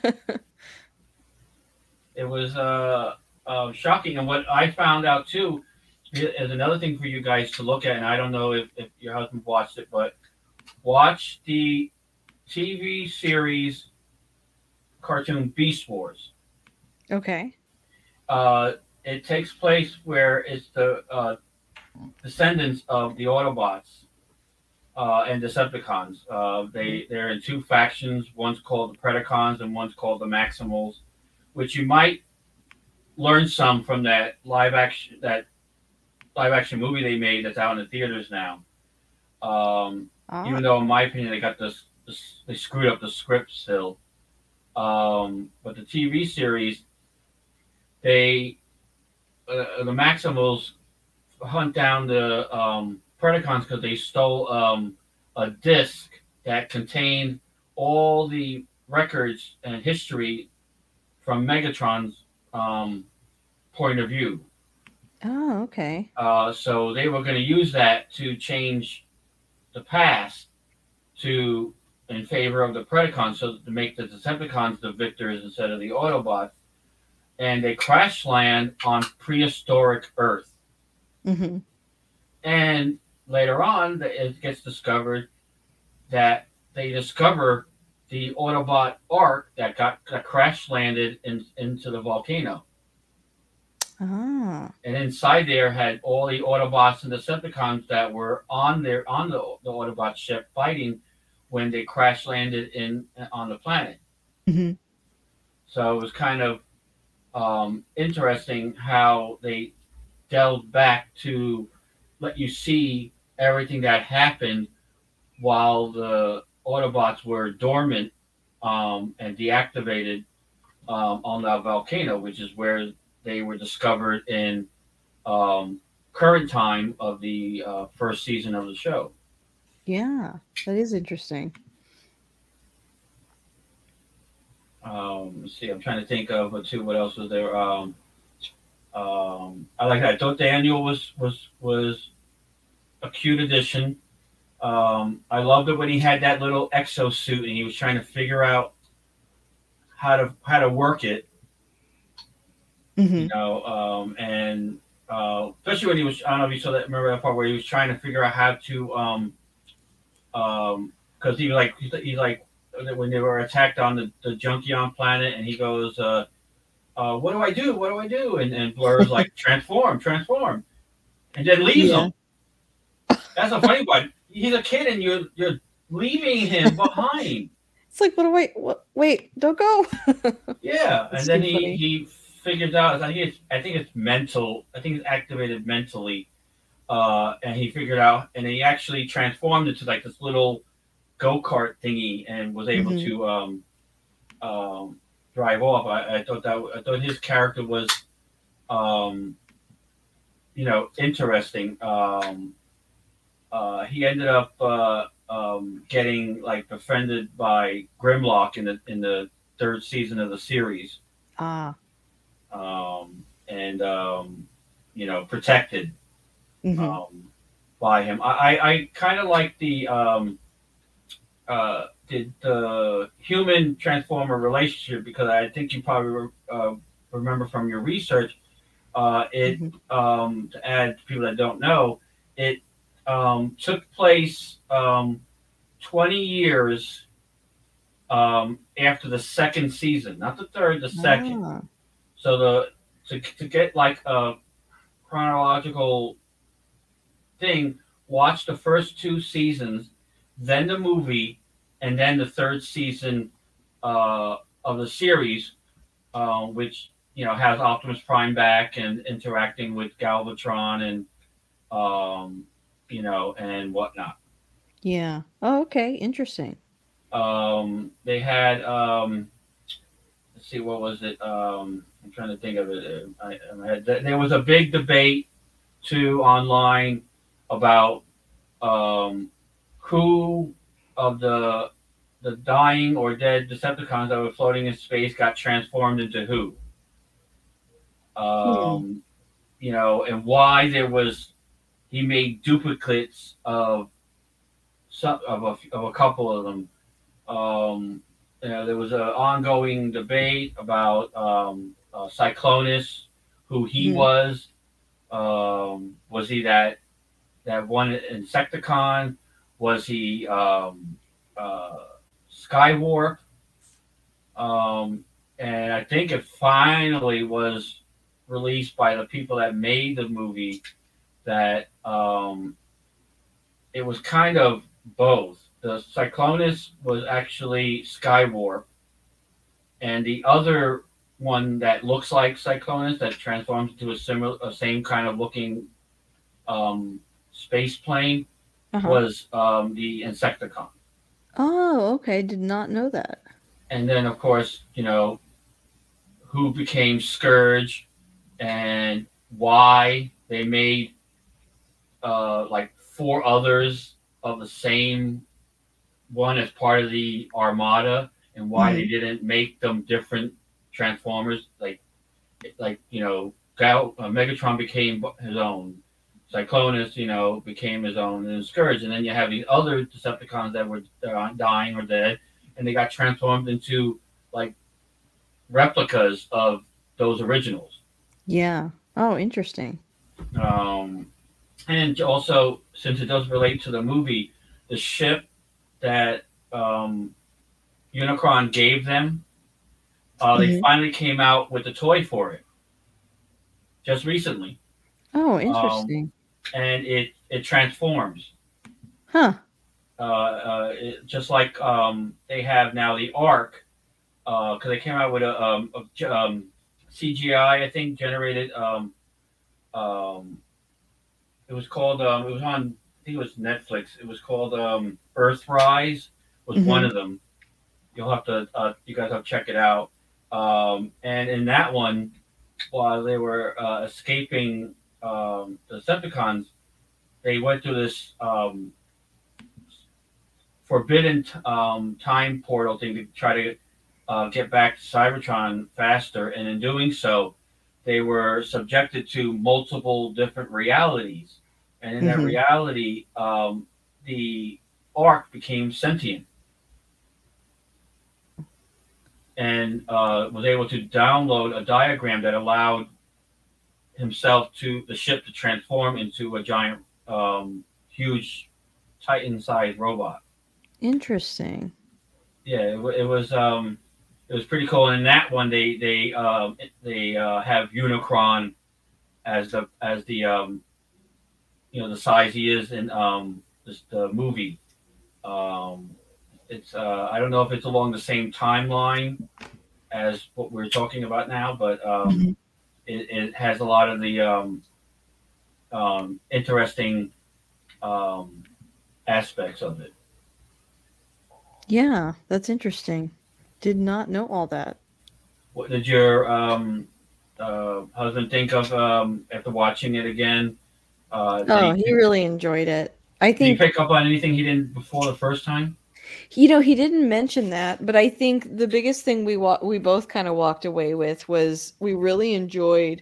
It was uh, uh, shocking, and what I found out too is another thing for you guys to look at, and I don't know if, if your husband watched it, but watch the TV series cartoon Beast Wars. okay. uh, it takes place where it's the uh, descendants of the Autobots, uh, and Decepticons. Uh, they they're in two factions. One's called the Predacons and one's called the Maximals, which you might learn some from that live action that live action movie they made that's out in the theaters now. Um, Ah, even though in my opinion they got this, this they screwed up the script still. Um, but the TV series, they uh, the Maximals hunt down the um, Predacons because they stole um, a disc that contained all the records and history from Megatron's um, point of view. oh, okay. Uh, so they were going to use that to change the past to in favor of the Predacons, so to make the Decepticons the victors instead of the Autobots. And they crash land on prehistoric Earth. hmm And later on, it gets discovered that they discover the Autobot Ark that got that crash landed in, into the volcano. Ah, and inside there had all the Autobots and Decepticons that were on there on the, the Autobot ship fighting when they crash landed in on the planet. Mhm. So it was kind of um, interesting how they delved back to let you see everything that happened while the Autobots were dormant um, and deactivated um, on the volcano, which is where they were discovered in um, current time of the uh, first season of the show. yeah, that is interesting. Um, let's see, I'm trying to think of what too. What else was there? Um, um, I like that. I thought Daniel was was was a cute addition. Um, I loved it when he had that little exosuit and he was trying to figure out how to how to work it. hmm you know, um, and uh, especially when he was, I don't know if you saw that, remember that part where he was trying to figure out how to, um, um, because he was like, he's, he's like, when they were attacked on the, the Junkion planet, and he goes, uh, uh, what do I do? What do I do? And, and Blur's like, transform, transform, and then leaves Yeah. him. That's a funny one. He's a kid, and you're you're leaving him behind. It's like, what do I? What? Wait, don't go. Yeah, and then he, funny. he figures out. I think it's I think it's mental. I think it's activated mentally, uh, and he figured out, and he actually transformed into like this little go kart thingy, and was able Mhm. to um, um, drive off. I, I thought that I thought his character was, um, you know, interesting. Um, uh, he ended up uh, um, getting like befriended by Grimlock in the in the third season of the series, ah, um, and um, you know protected mhm. um, by him. I I, I kind of like the um, uh, the the human transformer relationship because I think you probably uh, remember from your research. Uh, it Mhm. um, to add to people that don't know, it um, took place um, 20 years um, after the second season, not the third, the second. Ah, So the to, to get like a chronological thing, watch the first two seasons, then the movie, and then the third season uh, of the series, uh, which you know has Optimus Prime back and interacting with Galvatron and um, you know and whatnot. yeah. Oh, okay. Interesting. Um, they had um, let's see what was it um, i'm trying to think of it I, I had, there was a big debate too online about um, who of the the dying or dead decepticons that were floating in space got transformed into who um, you know and why there was he made duplicates of some of a, of a couple of them um, you know, there was an ongoing debate about um, uh, Cyclonus, who he Hmm. was. Um, was he that that one Insecticon? Was he um, uh, Skywarp? Um, and I think it finally was released by the people that made the movie that um, it was kind of both. The Cyclonus was actually Skywarp, and the other one that looks like Cyclonus that transforms into a similar, a same kind of looking um, space plane Uh-huh. was um, the Insecticon. Oh, okay. Did not know that. And then, of course, you know, who became Scourge and why they made uh, like four others of the same one as part of the Armada, and why they didn't make them different Transformers. Like, like you know, Gal- uh, Megatron became his own. Cyclonus, you know, became his own, and Scourge, and then you have these other Decepticons that were dying or dead, and they got transformed into like replicas of those originals. Yeah. Oh, interesting. Um, and also, since it does relate to the movie, the ship that um, Unicron gave them, uh, they Mhm. finally came out with a toy for it just recently, Oh, interesting. and it it transforms. huh. uh, uh, it, just like um, they have now the Ark, because they came out with a, um, a um, CGI, I think, generated. Um, um, it was called. Um, it was on. I think it was Netflix. It was called um, Earthrise. Was Mhm. one of them. You'll have to. Uh, you guys have to check it out. Um, and in that one, while they were uh, escaping um, the Decepticons, they went through this. Um, forbidden um, time portal thing to try to uh, get back to Cybertron faster, and in doing so, they were subjected to multiple different realities, and in that Mhm. reality, um, the Ark became sentient and uh, was able to download a diagram that allowed himself to the ship to transform into a giant, um, huge, Titan-sized robot Interesting. yeah, it, it was um, it was pretty cool. And in that one, they they um, they uh, have Unicron as the as the um, you know the size he is in um, this, the movie. Um, it's uh, I don't know if it's along the same timeline as what we're talking about now, but um, Mhm. it, it has a lot of the um, um, interesting um, aspects of it. Yeah, that's interesting. Did not know all that. What did your um, uh, husband think of um, after watching it again? Uh, Oh, he, he really enjoyed it. I think. did he think pick up on anything he didn't before the first time? you know he didn't mention that, but I think the biggest thing we wa- we both kind of walked away with was we really enjoyed.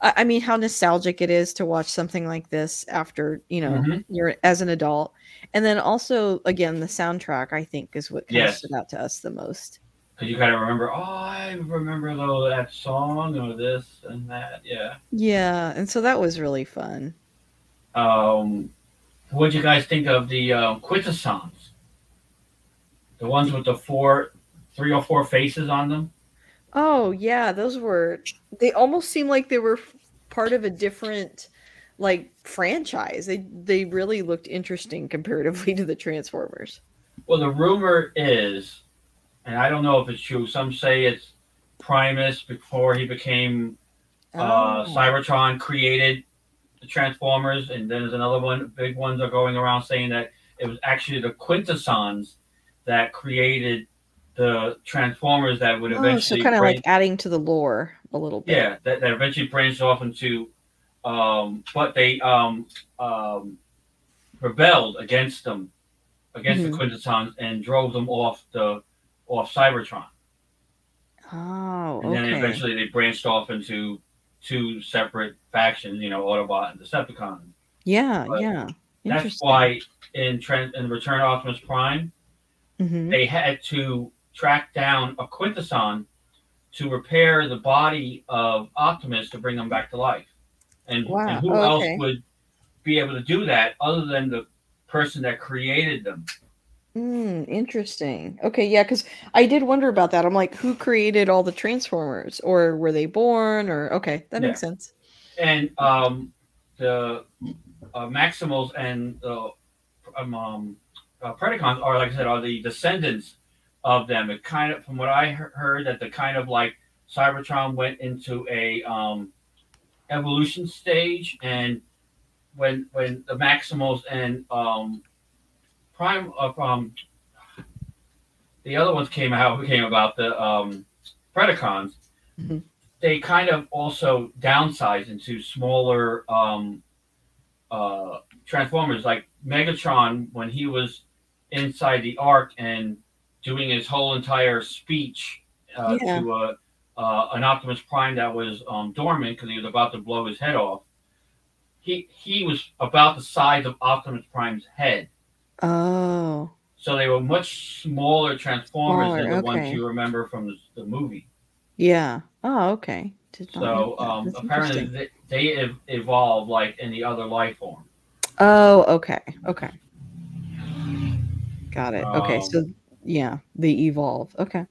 I, I mean, how nostalgic it is to watch something like this after you know Mhm. you're as an adult, and then also again the soundtrack. I think is what kind of Yes. stood out to us the most. Because you kind of remember, oh, I remember though that song or this and that. Yeah. Yeah, and so that was really fun. Um, what do you guys think of the um, Quintessons? The ones with the four, three or four faces on them. Oh yeah, those were they almost seemed like they were part of a different like franchise. They they really looked interesting comparatively to the Transformers. Well, the rumor is, and I don't know if it's true. Some say it's Primus before he became uh, Oh. Cybertron created the Transformers, and then there's another one. Big ones are going around saying that it was actually the Quintessons that created the Transformers that would eventually. Oh, so kind of like adding to the lore a little bit. yeah, that, that eventually branched off into, um, but they um, um, rebelled against them, against Mhm. the Quintessons, and drove them off the off Cybertron. Oh, and then okay. eventually they branched off into two separate factions, you know, Autobot and Decepticon. yeah, but yeah. That's why in Trent in Return of Optimus Prime, Mhm. they had to track down a Quintesson to repair the body of Optimus to bring him back to life. And, Wow, and who oh, else would be able to do that other than the person that created them? Mm, interesting. Okay, yeah, because I did wonder about that. I'm like, who created all the Transformers, or were they born? Or okay, that Yeah. makes sense. And um, the uh, Maximals and the um, um, uh, Predacons are, like I said, are the descendants of them. It kind of, from what I heard, that the kind of like Cybertron went into a um, evolution stage, and when when the Maximals and um, Prime uh, um, the other ones came out came about the um, Predacons, Mhm. they kind of also downsized into smaller um, uh, Transformers, like Megatron when he was inside the Ark and doing his whole entire speech uh, Yeah. to uh, uh, an Optimus Prime that was um, dormant because he was about to blow his head off. He he was about the size of Optimus Prime's head. Oh. So they were much smaller Transformers than the Smaller, ones you remember from the, the movie. Yeah. Oh, okay. Did So um, apparently they, they ev- evolved like any other life form. Oh, okay. Okay. Got it. Okay. Um, So yeah, they evolve. Okay.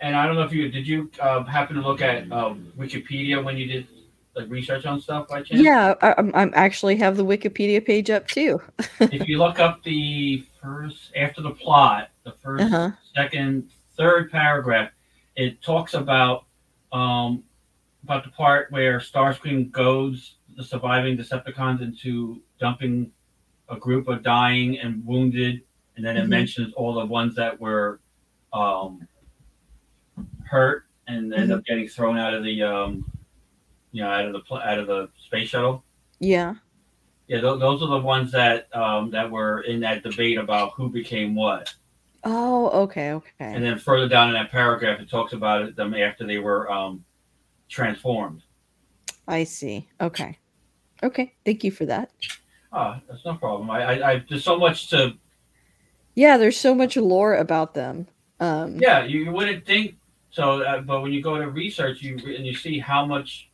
And I don't know if you did you uh, happen to look at uh, Wikipedia when you did like research on stuff by chance? Yeah, I, I'm, I'm actually have the Wikipedia page up too. if you look up the first after the plot, the 1st Uh-huh. second, third paragraph, it talks about um, about the part where Starscream goes the surviving Decepticons into dumping a group of dying and wounded, and then it Mhm. mentions all the ones that were um, hurt and end up getting thrown out of the um, you know out of the out of the space shuttle. Yeah. Yeah, th- those are the ones that um, that were in that debate about who became what. Oh, okay, okay. And then further down in that paragraph, it talks about it, them after they were um, transformed. I see. Okay. Okay. Thank you for that. Oh, that's no problem. I, I, I there's so much to. Yeah, there's so much lore about them. Um, Yeah, you, you wouldn't think so, uh, but when you go to research, you and you see how much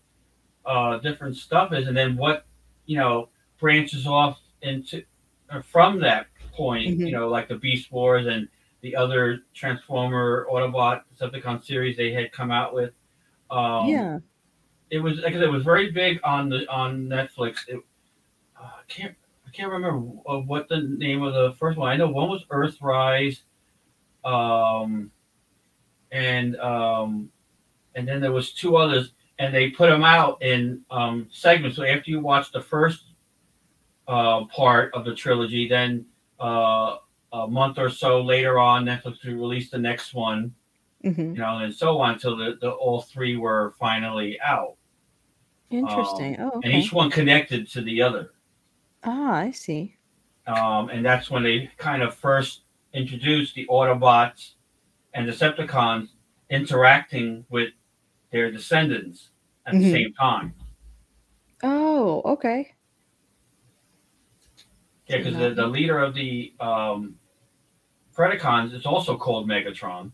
uh, different stuff is, and then what you know branches off into uh, from that point. Mhm. You know, like the Beast Wars and the other Transformer Autobot Decepticon series they had come out with. Um, yeah. it was said, it was very big on the on Netflix. It, uh, I can't I can't remember uh, what the name of the first one. I know one was Earthrise, um, and um, and then there was two others, and they put them out in um, segments. So after you watch the first uh, part of the trilogy, then uh, a month or so later on, Netflix would release the next one hmm you know, and so on until the, the all three were finally out, Interesting. oh, and each one connected to the other. Ah, I see. Um, and that's when they kind of first introduced the Autobots and Decepticons interacting with their descendants at the Mhm. same time. Oh, okay. Yeah, because the, the leader of the um, Predacons is also called Megatron.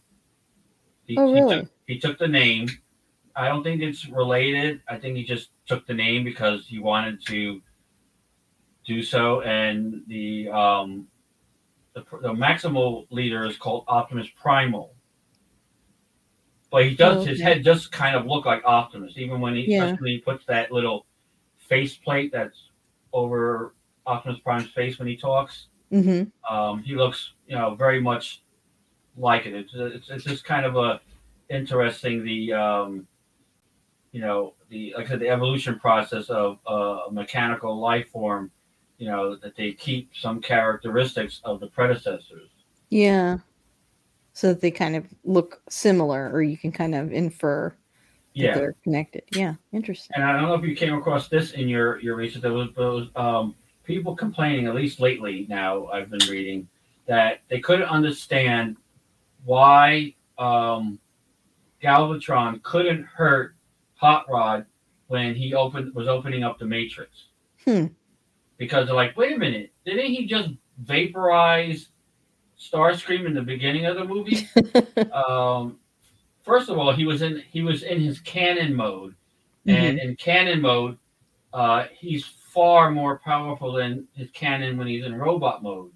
He, Oh, he really? took, he took the name. I don't think it's related. I think he just took the name because he wanted to do so. And the um, the, the maximal leader is called Optimus Primal. But he does Oh, his head does kind of look like Optimus, even when he Yeah. especially when he puts that little face plate that's over Optimus Prime's face when he talks. Mm-hmm. Um, he looks, you know, very much like it. It's it's, it's just kind of a interesting the um, you know the like I said the evolution process of uh, a mechanical life form. You know that they keep some characteristics of the predecessors. Yeah. So that they kind of look similar, or you can kind of infer that Yeah, they're connected. Yeah. Interesting. and I don't know if you came across this in your your research. There was, there was um, people complaining, at least lately. Now I've been reading that they couldn't understand why um, Galvatron couldn't hurt Hot Rod when he opened was opening up the Matrix. Hmm. Because they're like, wait a minute, didn't he just vaporize Starscream in the beginning of the movie? um, first of all, he was in he was in his cannon mode, and Mm-hmm. in cannon mode, uh, he's far more powerful than his cannon when he's in robot mode.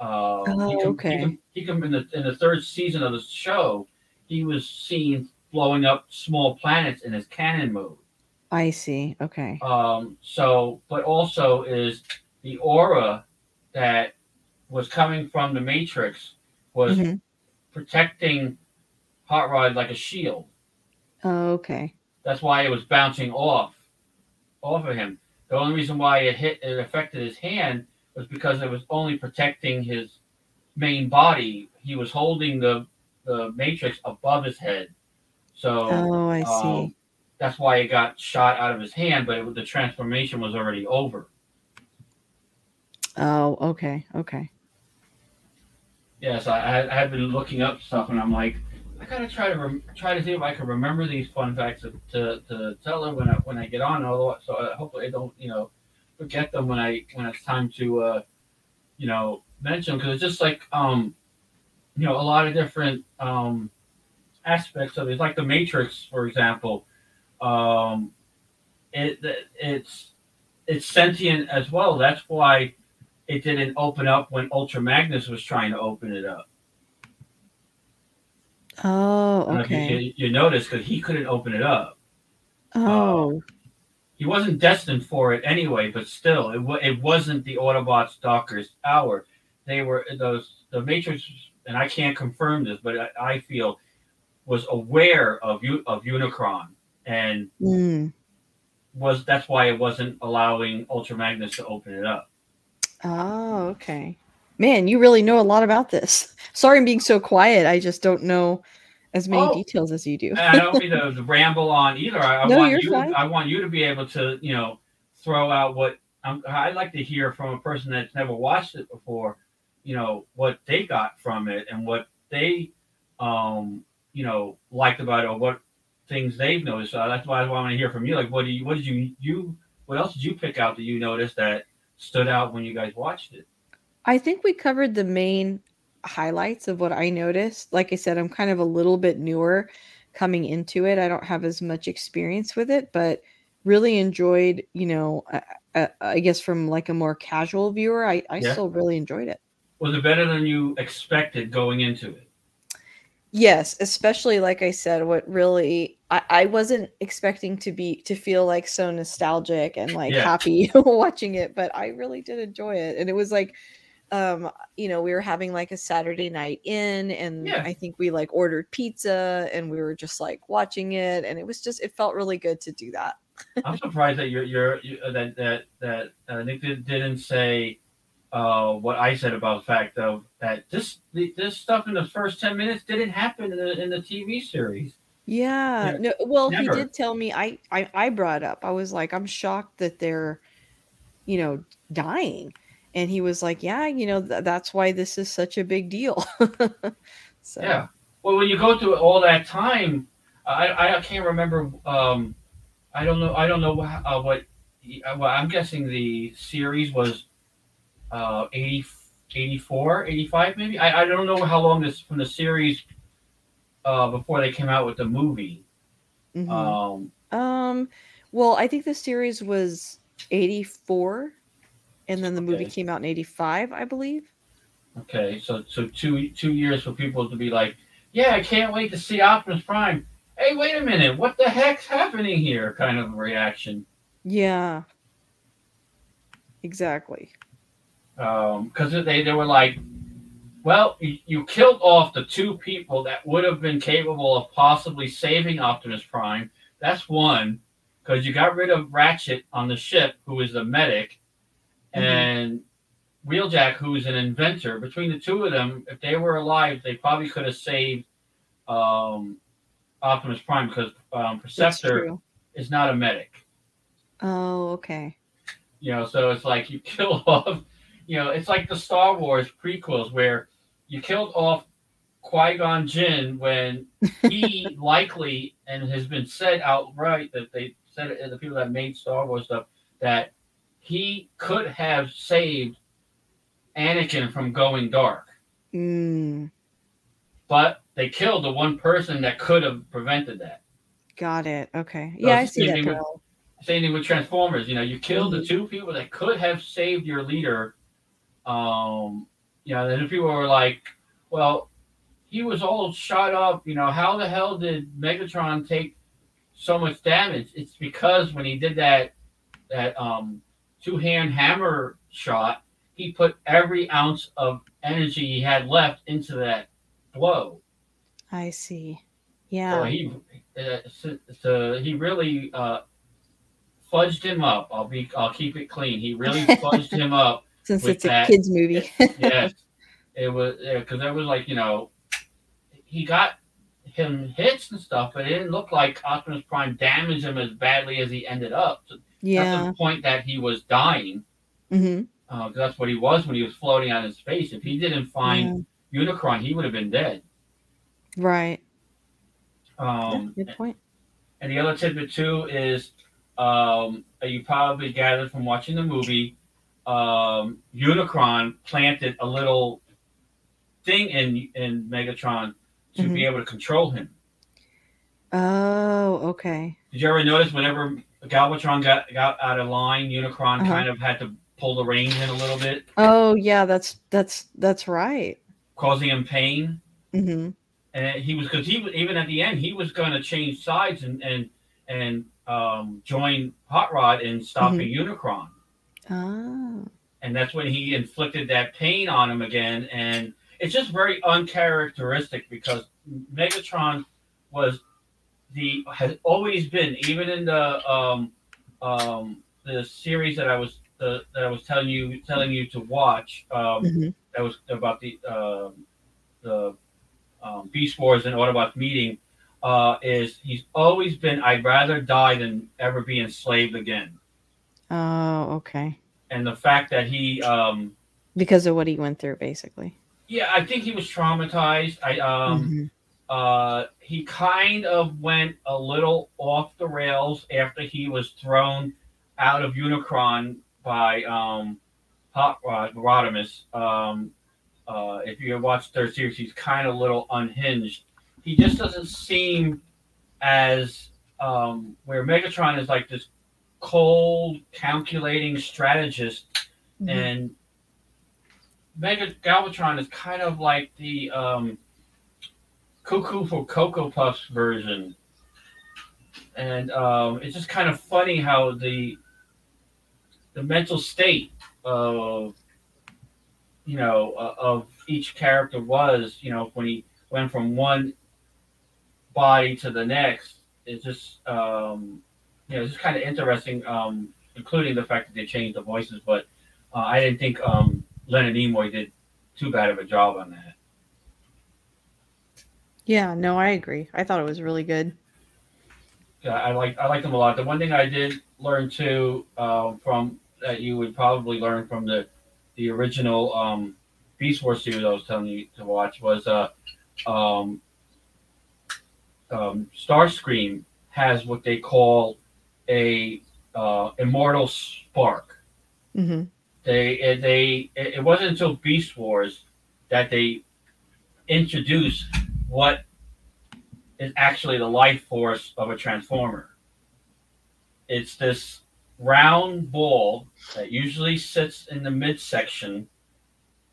Uh, Oh, he can, okay. He can, he can in the in the third season of the show, he was seen blowing up small planets in his cannon mode. I see. Okay. Um, so, but also is the aura that was coming from the Matrix was Mhm. protecting Hot Rod like a shield. Oh, okay. That's why it was bouncing off off of him. The only reason why it hit it affected his hand was because it was only protecting his main body. He was holding the the matrix above his head. So Oh, I see. um, that's why it got shot out of his hand, but it, the transformation was already over. Oh, okay. Okay. Yes, I, I had been looking up stuff, and I'm like, I gotta try to rem- try to see if I can remember these fun facts to, to, to tell her when I when I get on. Although, so I, hopefully I don't you know forget them when I when it's time to uh, you know mention because it's just like um you know a lot of different um aspects of it. It's like the Matrix, for example. Um, it it's it's sentient as well. That's why it didn't open up when Ultra Magnus was trying to open it up. Oh, I don't know if you- okay. You, you noticed because he couldn't open it up. Oh, He wasn't destined for it anyway, but still, it, wa- it wasn't the Autobots' Docker's hour. They were those the Matrix, and I can't confirm this, but I, I feel was aware of you of Unicron and mm. was that's why it wasn't allowing Ultra Magnus to open it up. Oh, okay. Man, you really know a lot about this. Sorry, I'm being so quiet. I just don't know as many Oh. details as you do. I don't mean to, to ramble on either. I, I No, want you're you. fine. I want you to be able to, you know, throw out what I'm, I'd like to hear from a person that's never watched it before. You know what they got from it and what they, um, you know, liked about it or what things they've noticed. So that's why I want to hear from you. Like, what do you, what did you, you, what else did you pick out that you noticed that stood out when you guys watched it? I think we covered the main highlights of what I noticed. Like I said, I'm kind of a little bit newer coming into it. I don't have as much experience with it, but really enjoyed, you know, uh, uh, I guess from like a more casual viewer, I, I Yeah. still really enjoyed it. Was it better than you expected going into it? Yes, especially like I said, what really I, I wasn't expecting to be to feel like so nostalgic and like Yeah. happy watching it, but I really did enjoy it. And it was like um you know we were having like a saturday night in and Yeah. i think we like ordered pizza and we were just like watching it and it was just it felt really good to do that I'm surprised that you're, you're you, that that that uh, Nick didn't say uh, what I said about the fact of that this the, this stuff in the first ten minutes didn't happen in the in the TV series. yeah Yeah, no well never. he did tell me I, I i brought up i was like i'm shocked that they're you know dying and he was like yeah you know th- that's why this is such a big deal so Yeah. Well, when you go through all that time, I I can't remember. Um, I don't know. I don't know uh, what. uh, Well, I'm guessing the series was uh, 80, 84, 85 maybe. I, I don't know how long this from the series uh, before they came out with the movie. mhm. Um, Um, well, I think the series was 84 and then the movie came out in 85, I believe. Okay, so so two two years for people to be like, yeah, I can't wait to see Optimus Prime. Hey, wait a minute, what the heck's happening here? Kind of reaction. Yeah. Exactly. Because they they were like, well, you, you killed off the two people that would have been capable of possibly saving Optimus Prime. That's one. Because you got rid of Ratchet on the ship, who is the medic, Mhm. and Wheeljack, who is an inventor. Between the two of them, if they were alive, they probably could have saved um, Optimus Prime because um, Perceptor is not a medic. Oh, okay. You know, so it's like you kill off. You know, it's like the Star Wars prequels where you killed off Qui Gon Jinn when he likely and has been said outright that they said it, the people that made Star Wars stuff that he could have saved Anakin from going dark, Mm, but they killed the one person that could have prevented that. got it. Okay. So Yeah, I see that. same thing with- Same thing with Transformers. You know, you killed Mhm. the two people that could have saved your leader. Um, you know, then people were like, "Well, he was all shot up. You know, how the hell did Megatron take so much damage?" It's because when he did that that um, two hand hammer shot, he put every ounce of energy he had left into that blow. I see. Yeah. So he uh, so, so he really uh, fudged him up. I'll be I'll keep it clean. He really fudged him up. Since it's a kids movie. Yes, it was because it was like you know he got him hits and stuff, but it didn't look like Optimus Prime damaged him as badly as he ended up. So yeah. That's the point that he was dying. hmm Uh, that's what he was when he was floating out in space. If he didn't find Unicron, he would have been dead. Right. Um, yeah, good point. And the other tidbit too is um, you probably gathered from watching the movie. Um, Unicron planted a little thing in in Megatron to Mm-hmm. be able to control him. Oh, okay. Did you ever notice whenever Galvatron got got out of line, Unicron Uh-huh. kind of had to pull the reins in a little bit, Oh, yeah. That's that's that's right. causing him pain. hmm and he was because he was even at the end he was going to change sides and and and um, join Hot Rod in stopping Unicron, Oh. and that's when he inflicted that pain on him again. And it's just very uncharacteristic because Megatron was the has always been even in the um, um, the series that I was the, that I was telling you telling you to watch um, hmm that was about the um, the um, Beast Wars and Autobots meeting uh, is he's always been I'd rather die than ever be enslaved again. Oh, okay. And the fact that he um, Because of what he went through, basically. yeah I think he was traumatized. I um, Mhm. uh, he kind of went a little off the rails after he was thrown out of Unicron by um, Hot Rod Rodimus. Um, uh, if you watch third series, he's kind of a little unhinged. He just doesn't seem as um, where Megatron is like this cold, calculating strategist, Mhm. and Mega Galvatron is kind of like the um, Cuckoo for Cocoa Puffs version. And um, it's just kind of funny how the the mental state of you know uh, of each character was you know when he went from one body to the next it's just um, you know it's just kind of interesting um, including the fact that they changed the voices but uh, I didn't think um, Leonard Nimoy did too bad of a job on that. Yeah, no, I agree. I thought it was really good. Yeah, I like I like them a lot. The one thing I did learn too um, from that you would probably learn from the the original um, Beast Wars series I was telling you to watch was uh, um, um, Starscream has what they call a uh, immortal spark. hmm They they it wasn't until Beast Wars that they introduced what is actually the life force of a transformer. It's this round ball that usually sits in the midsection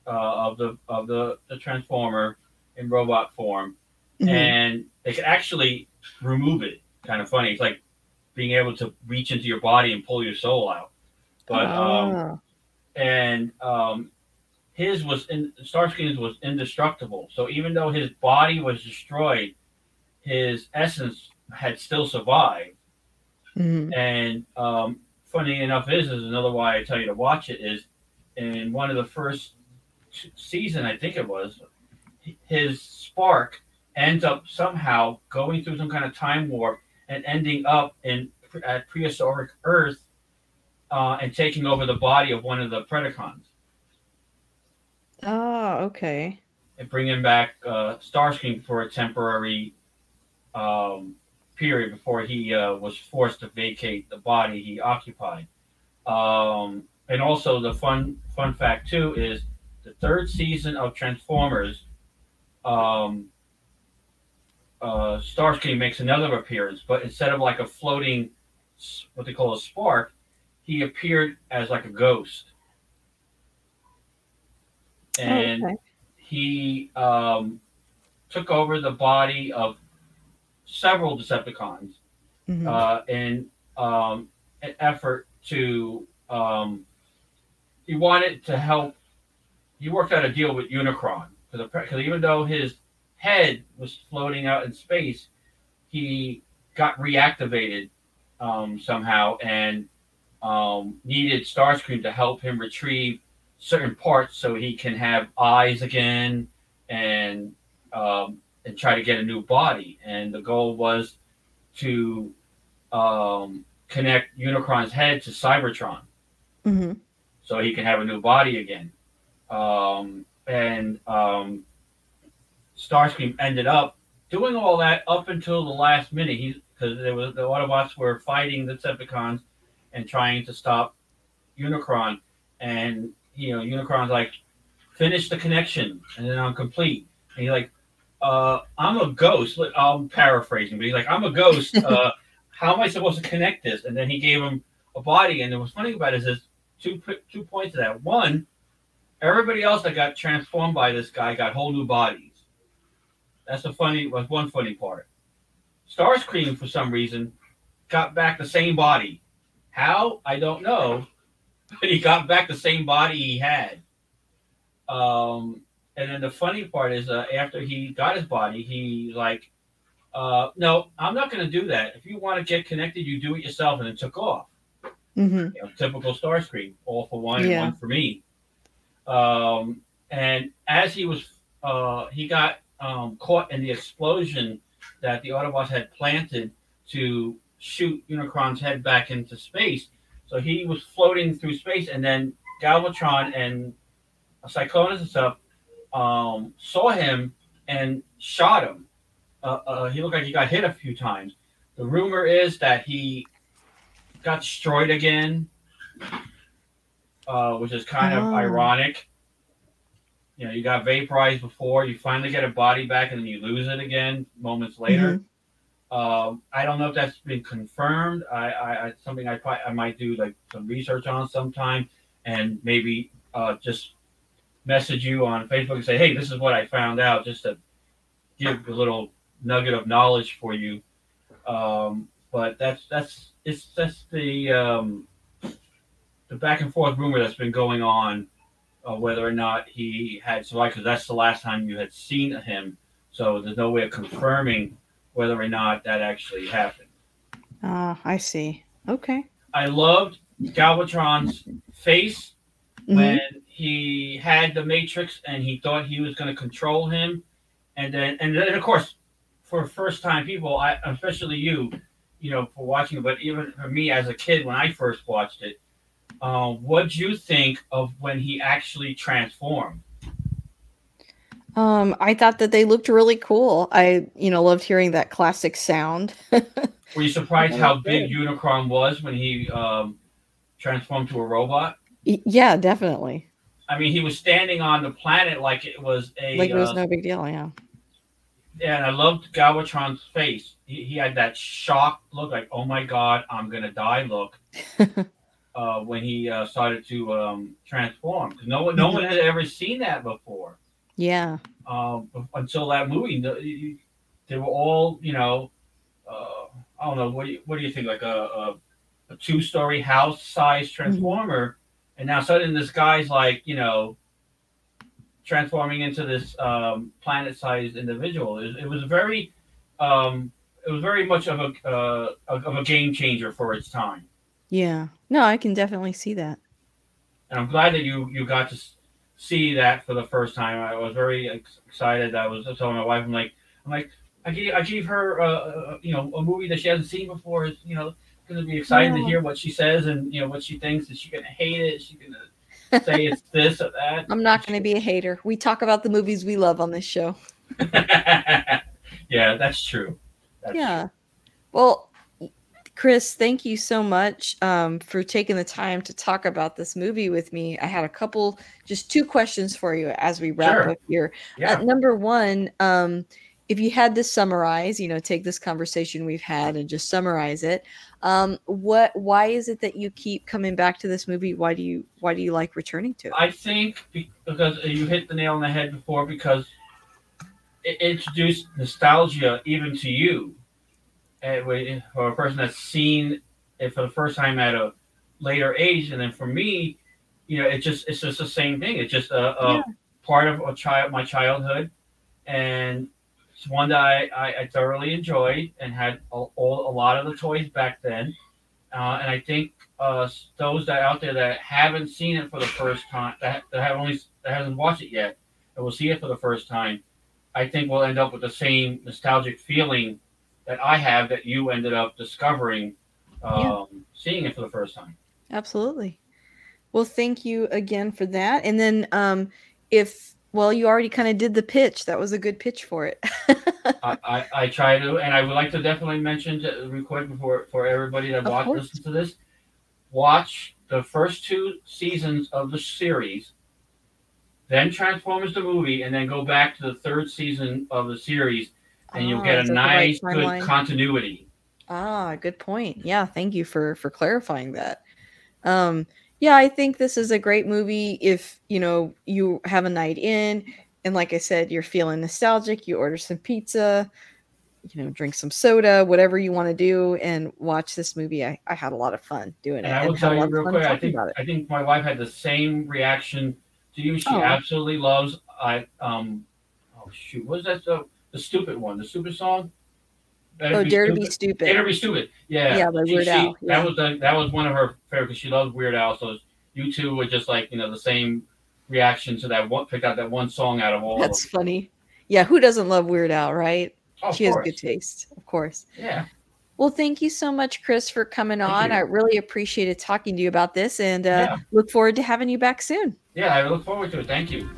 uh, of the of the, the transformer in robot form, Mhm. and they can actually remove it. Kind of funny. It's like being able to reach into your body and pull your soul out. But um, Ah. and um, his was in Starscream's was indestructible. So even though his body was destroyed, his essence had still survived. Mhm. And um, funny enough is is another why I tell you to watch it is in one of the first season I think it was his spark ends up somehow going through some kind of time warp and ending up in at prehistoric Earth uh, and taking over the body of one of the Predacons Oh, okay. and bringing back uh, Starscream for a temporary um, period before he uh, was forced to vacate the body he occupied. Um, and also, the fun fun fact too is the third season of Transformers. Um, uh, Starscream makes another appearance, but instead of like a floating, what they call a spark, he appeared as like a ghost. And oh, okay. he um, took over the body of several Decepticons Mhm. uh, in um, an effort to um, he wanted to help. He worked out a deal with Unicron because even though his head was floating out in space, he got reactivated um, somehow and um, needed Starscream to help him retrieve certain parts so he can have eyes again and um, and try to get a new body. And the goal was to um, connect Unicron's head to Cybertron, hmm so he can have a new body again. Um, and um, Starscream ended up doing all that up until the last minute. He because there was the Autobots were fighting the Decepticons and trying to stop Unicron, and you know Unicron's like, finish the connection, and then I'm complete. And he's like, uh, I'm a ghost. I'm paraphrasing, but he's like, I'm a ghost. Uh, how am I supposed to connect this? And then he gave him a body. And what's funny about it is there's two two points to that. One, everybody else that got transformed by this guy got whole new bodies. That's the funny was one funny part. Starscream, for some reason, got back the same body. How? I don't know. But he got back the same body he had. Um, and then the funny part is, uh, after he got his body, he like, uh, no, I'm not going to do that. If you want to get connected, you do it yourself, and it took off. hmm You know, typical Starscream, all for one Yeah. and one for me. Um, and as he was, uh, he got um, caught in the explosion that the Autobots had planted to shoot Unicron's head back into space. So he was floating through space, and then Galvatron and Cyclonus and stuff um, saw him and shot him. Uh, uh, he looked like he got hit a few times. The rumor is that he got destroyed again, uh, which is kind of Oh. ironic. You know, you got vaporized before, you finally get a body back, and then you lose it again moments later. Um, I don't know if that's been confirmed. I, I, I something I probably, I might do like some research on sometime, and maybe uh, just message you on Facebook and say, "Hey, this is what I found out," just to give a little nugget of knowledge for you. Um, but that's that's it's that's the um, the back and forth rumor that's been going on, uh, whether or not he had survived, because that's the last time you had seen him. So there's no way of confirming whether or not that actually happened. Ah, I see. Okay. I loved Galvatron's face Mhm. when he had the Matrix and he thought he was going to control him, and then and then of course, for first time people, I especially you, you know, for watching it, but even for me as a kid when I first watched it, uh, what do you think of when he actually transformed? Um, I thought that they looked really cool. I, you know, loved hearing that classic sound. Were you surprised how big Unicron was when he um, transformed to a robot? Yeah, definitely. I mean, he was standing on the planet like it was a. Like it was uh, no big deal. Yeah. Yeah, and I loved Galvatron's face. He, he had that shock look, like "Oh my God, I'm gonna die" look. uh, when he uh, started to um, transform, 'Cause no one, no one had ever seen that before Yeah. um, until that movie. No- you- you- They were all, you know, uh, I don't know. What do you, what do you think? Like a, a, a two-story house-sized transformer, and now suddenly this guy's like, you know, transforming into this um, planet-sized individual. It, it was very, um, it was very much of a uh, of a game changer for its time. Yeah. No, I can definitely see that. and I'm glad that you you got to see that for the first time. I was very excited. I was telling my wife, I'm like, I'm like, I gave I gave her, uh, uh, you know, a movie that she hasn't seen before. Is you know, going to be excited to hear what she says and you know what she thinks. Is she going to hate it? Is she going to say it's this or that? I'm not going to be a hater. We talk about the movies we love on this show. yeah, that's true. That's yeah. Well, Chris, thank you so much um, for taking the time to talk about this movie with me. I had a couple, just two questions for you as we wrap Sure. up here. Yeah. Uh, number one, um, if you had to summarize, you know, take this conversation we've had and just summarize it, um, what, why is it that you keep coming back to this movie? Why do you, why do you like returning to it? I think because you hit the nail on the head before because it introduced nostalgia even to you, and when- for a person that's seen it for the first time at a later age, and then for me, you know, it's just it's just the same thing. It's just a, a yeah. part of a child my childhood, and it's one that I, I, I thoroughly enjoyed and had a, all, a lot of the toys back then. Uh, and I think uh, those that out there that haven't seen it for the first time, that, that have only that hasn't watched it yet, and will see it for the first time, I think we'll end up with the same nostalgic feeling that I have that you ended up discovering, um, yeah. seeing it for the first time. Absolutely. Well, thank you again for that. And then, um, if well, you already kind of did the pitch. That was a good pitch for it. I, I, I, try to, and I would like to definitely mention to record before for everybody that watch listen to this. Watch the first two seasons of the series, then Transformers the movie, and then go back to the third season of the series, and you'll get a nice, right good continuity. Ah, good point. Yeah, thank you for for clarifying that. Um, yeah, I think this is a great movie if, you know, you have a night in and like I said, you're feeling nostalgic, you order some pizza, you know, drink some soda, whatever you want to do, and watch this movie. I, I had a lot of fun doing and it. I will tell you real quick, I think I think my wife had the same reaction to you. She oh. absolutely loves I um oh shoot, what was that the the stupid one, the stupid song? Better oh, Dare to be stupid. Dare to be stupid. Yeah. Yeah, by Weird she, Al. Yeah. That was the, that was one of her favorite because she loves Weird Al. So you two were just like you know the same reaction to that one. Picked out that one song out of all. That's of funny. Yeah, who doesn't love Weird Al, right? Oh, she has good taste, of course. Yeah. Well, thank you so much, Chris, for coming on. I really appreciated talking to you about this and uh, yeah. look forward to having you back soon. Yeah, I look forward to it. Thank you.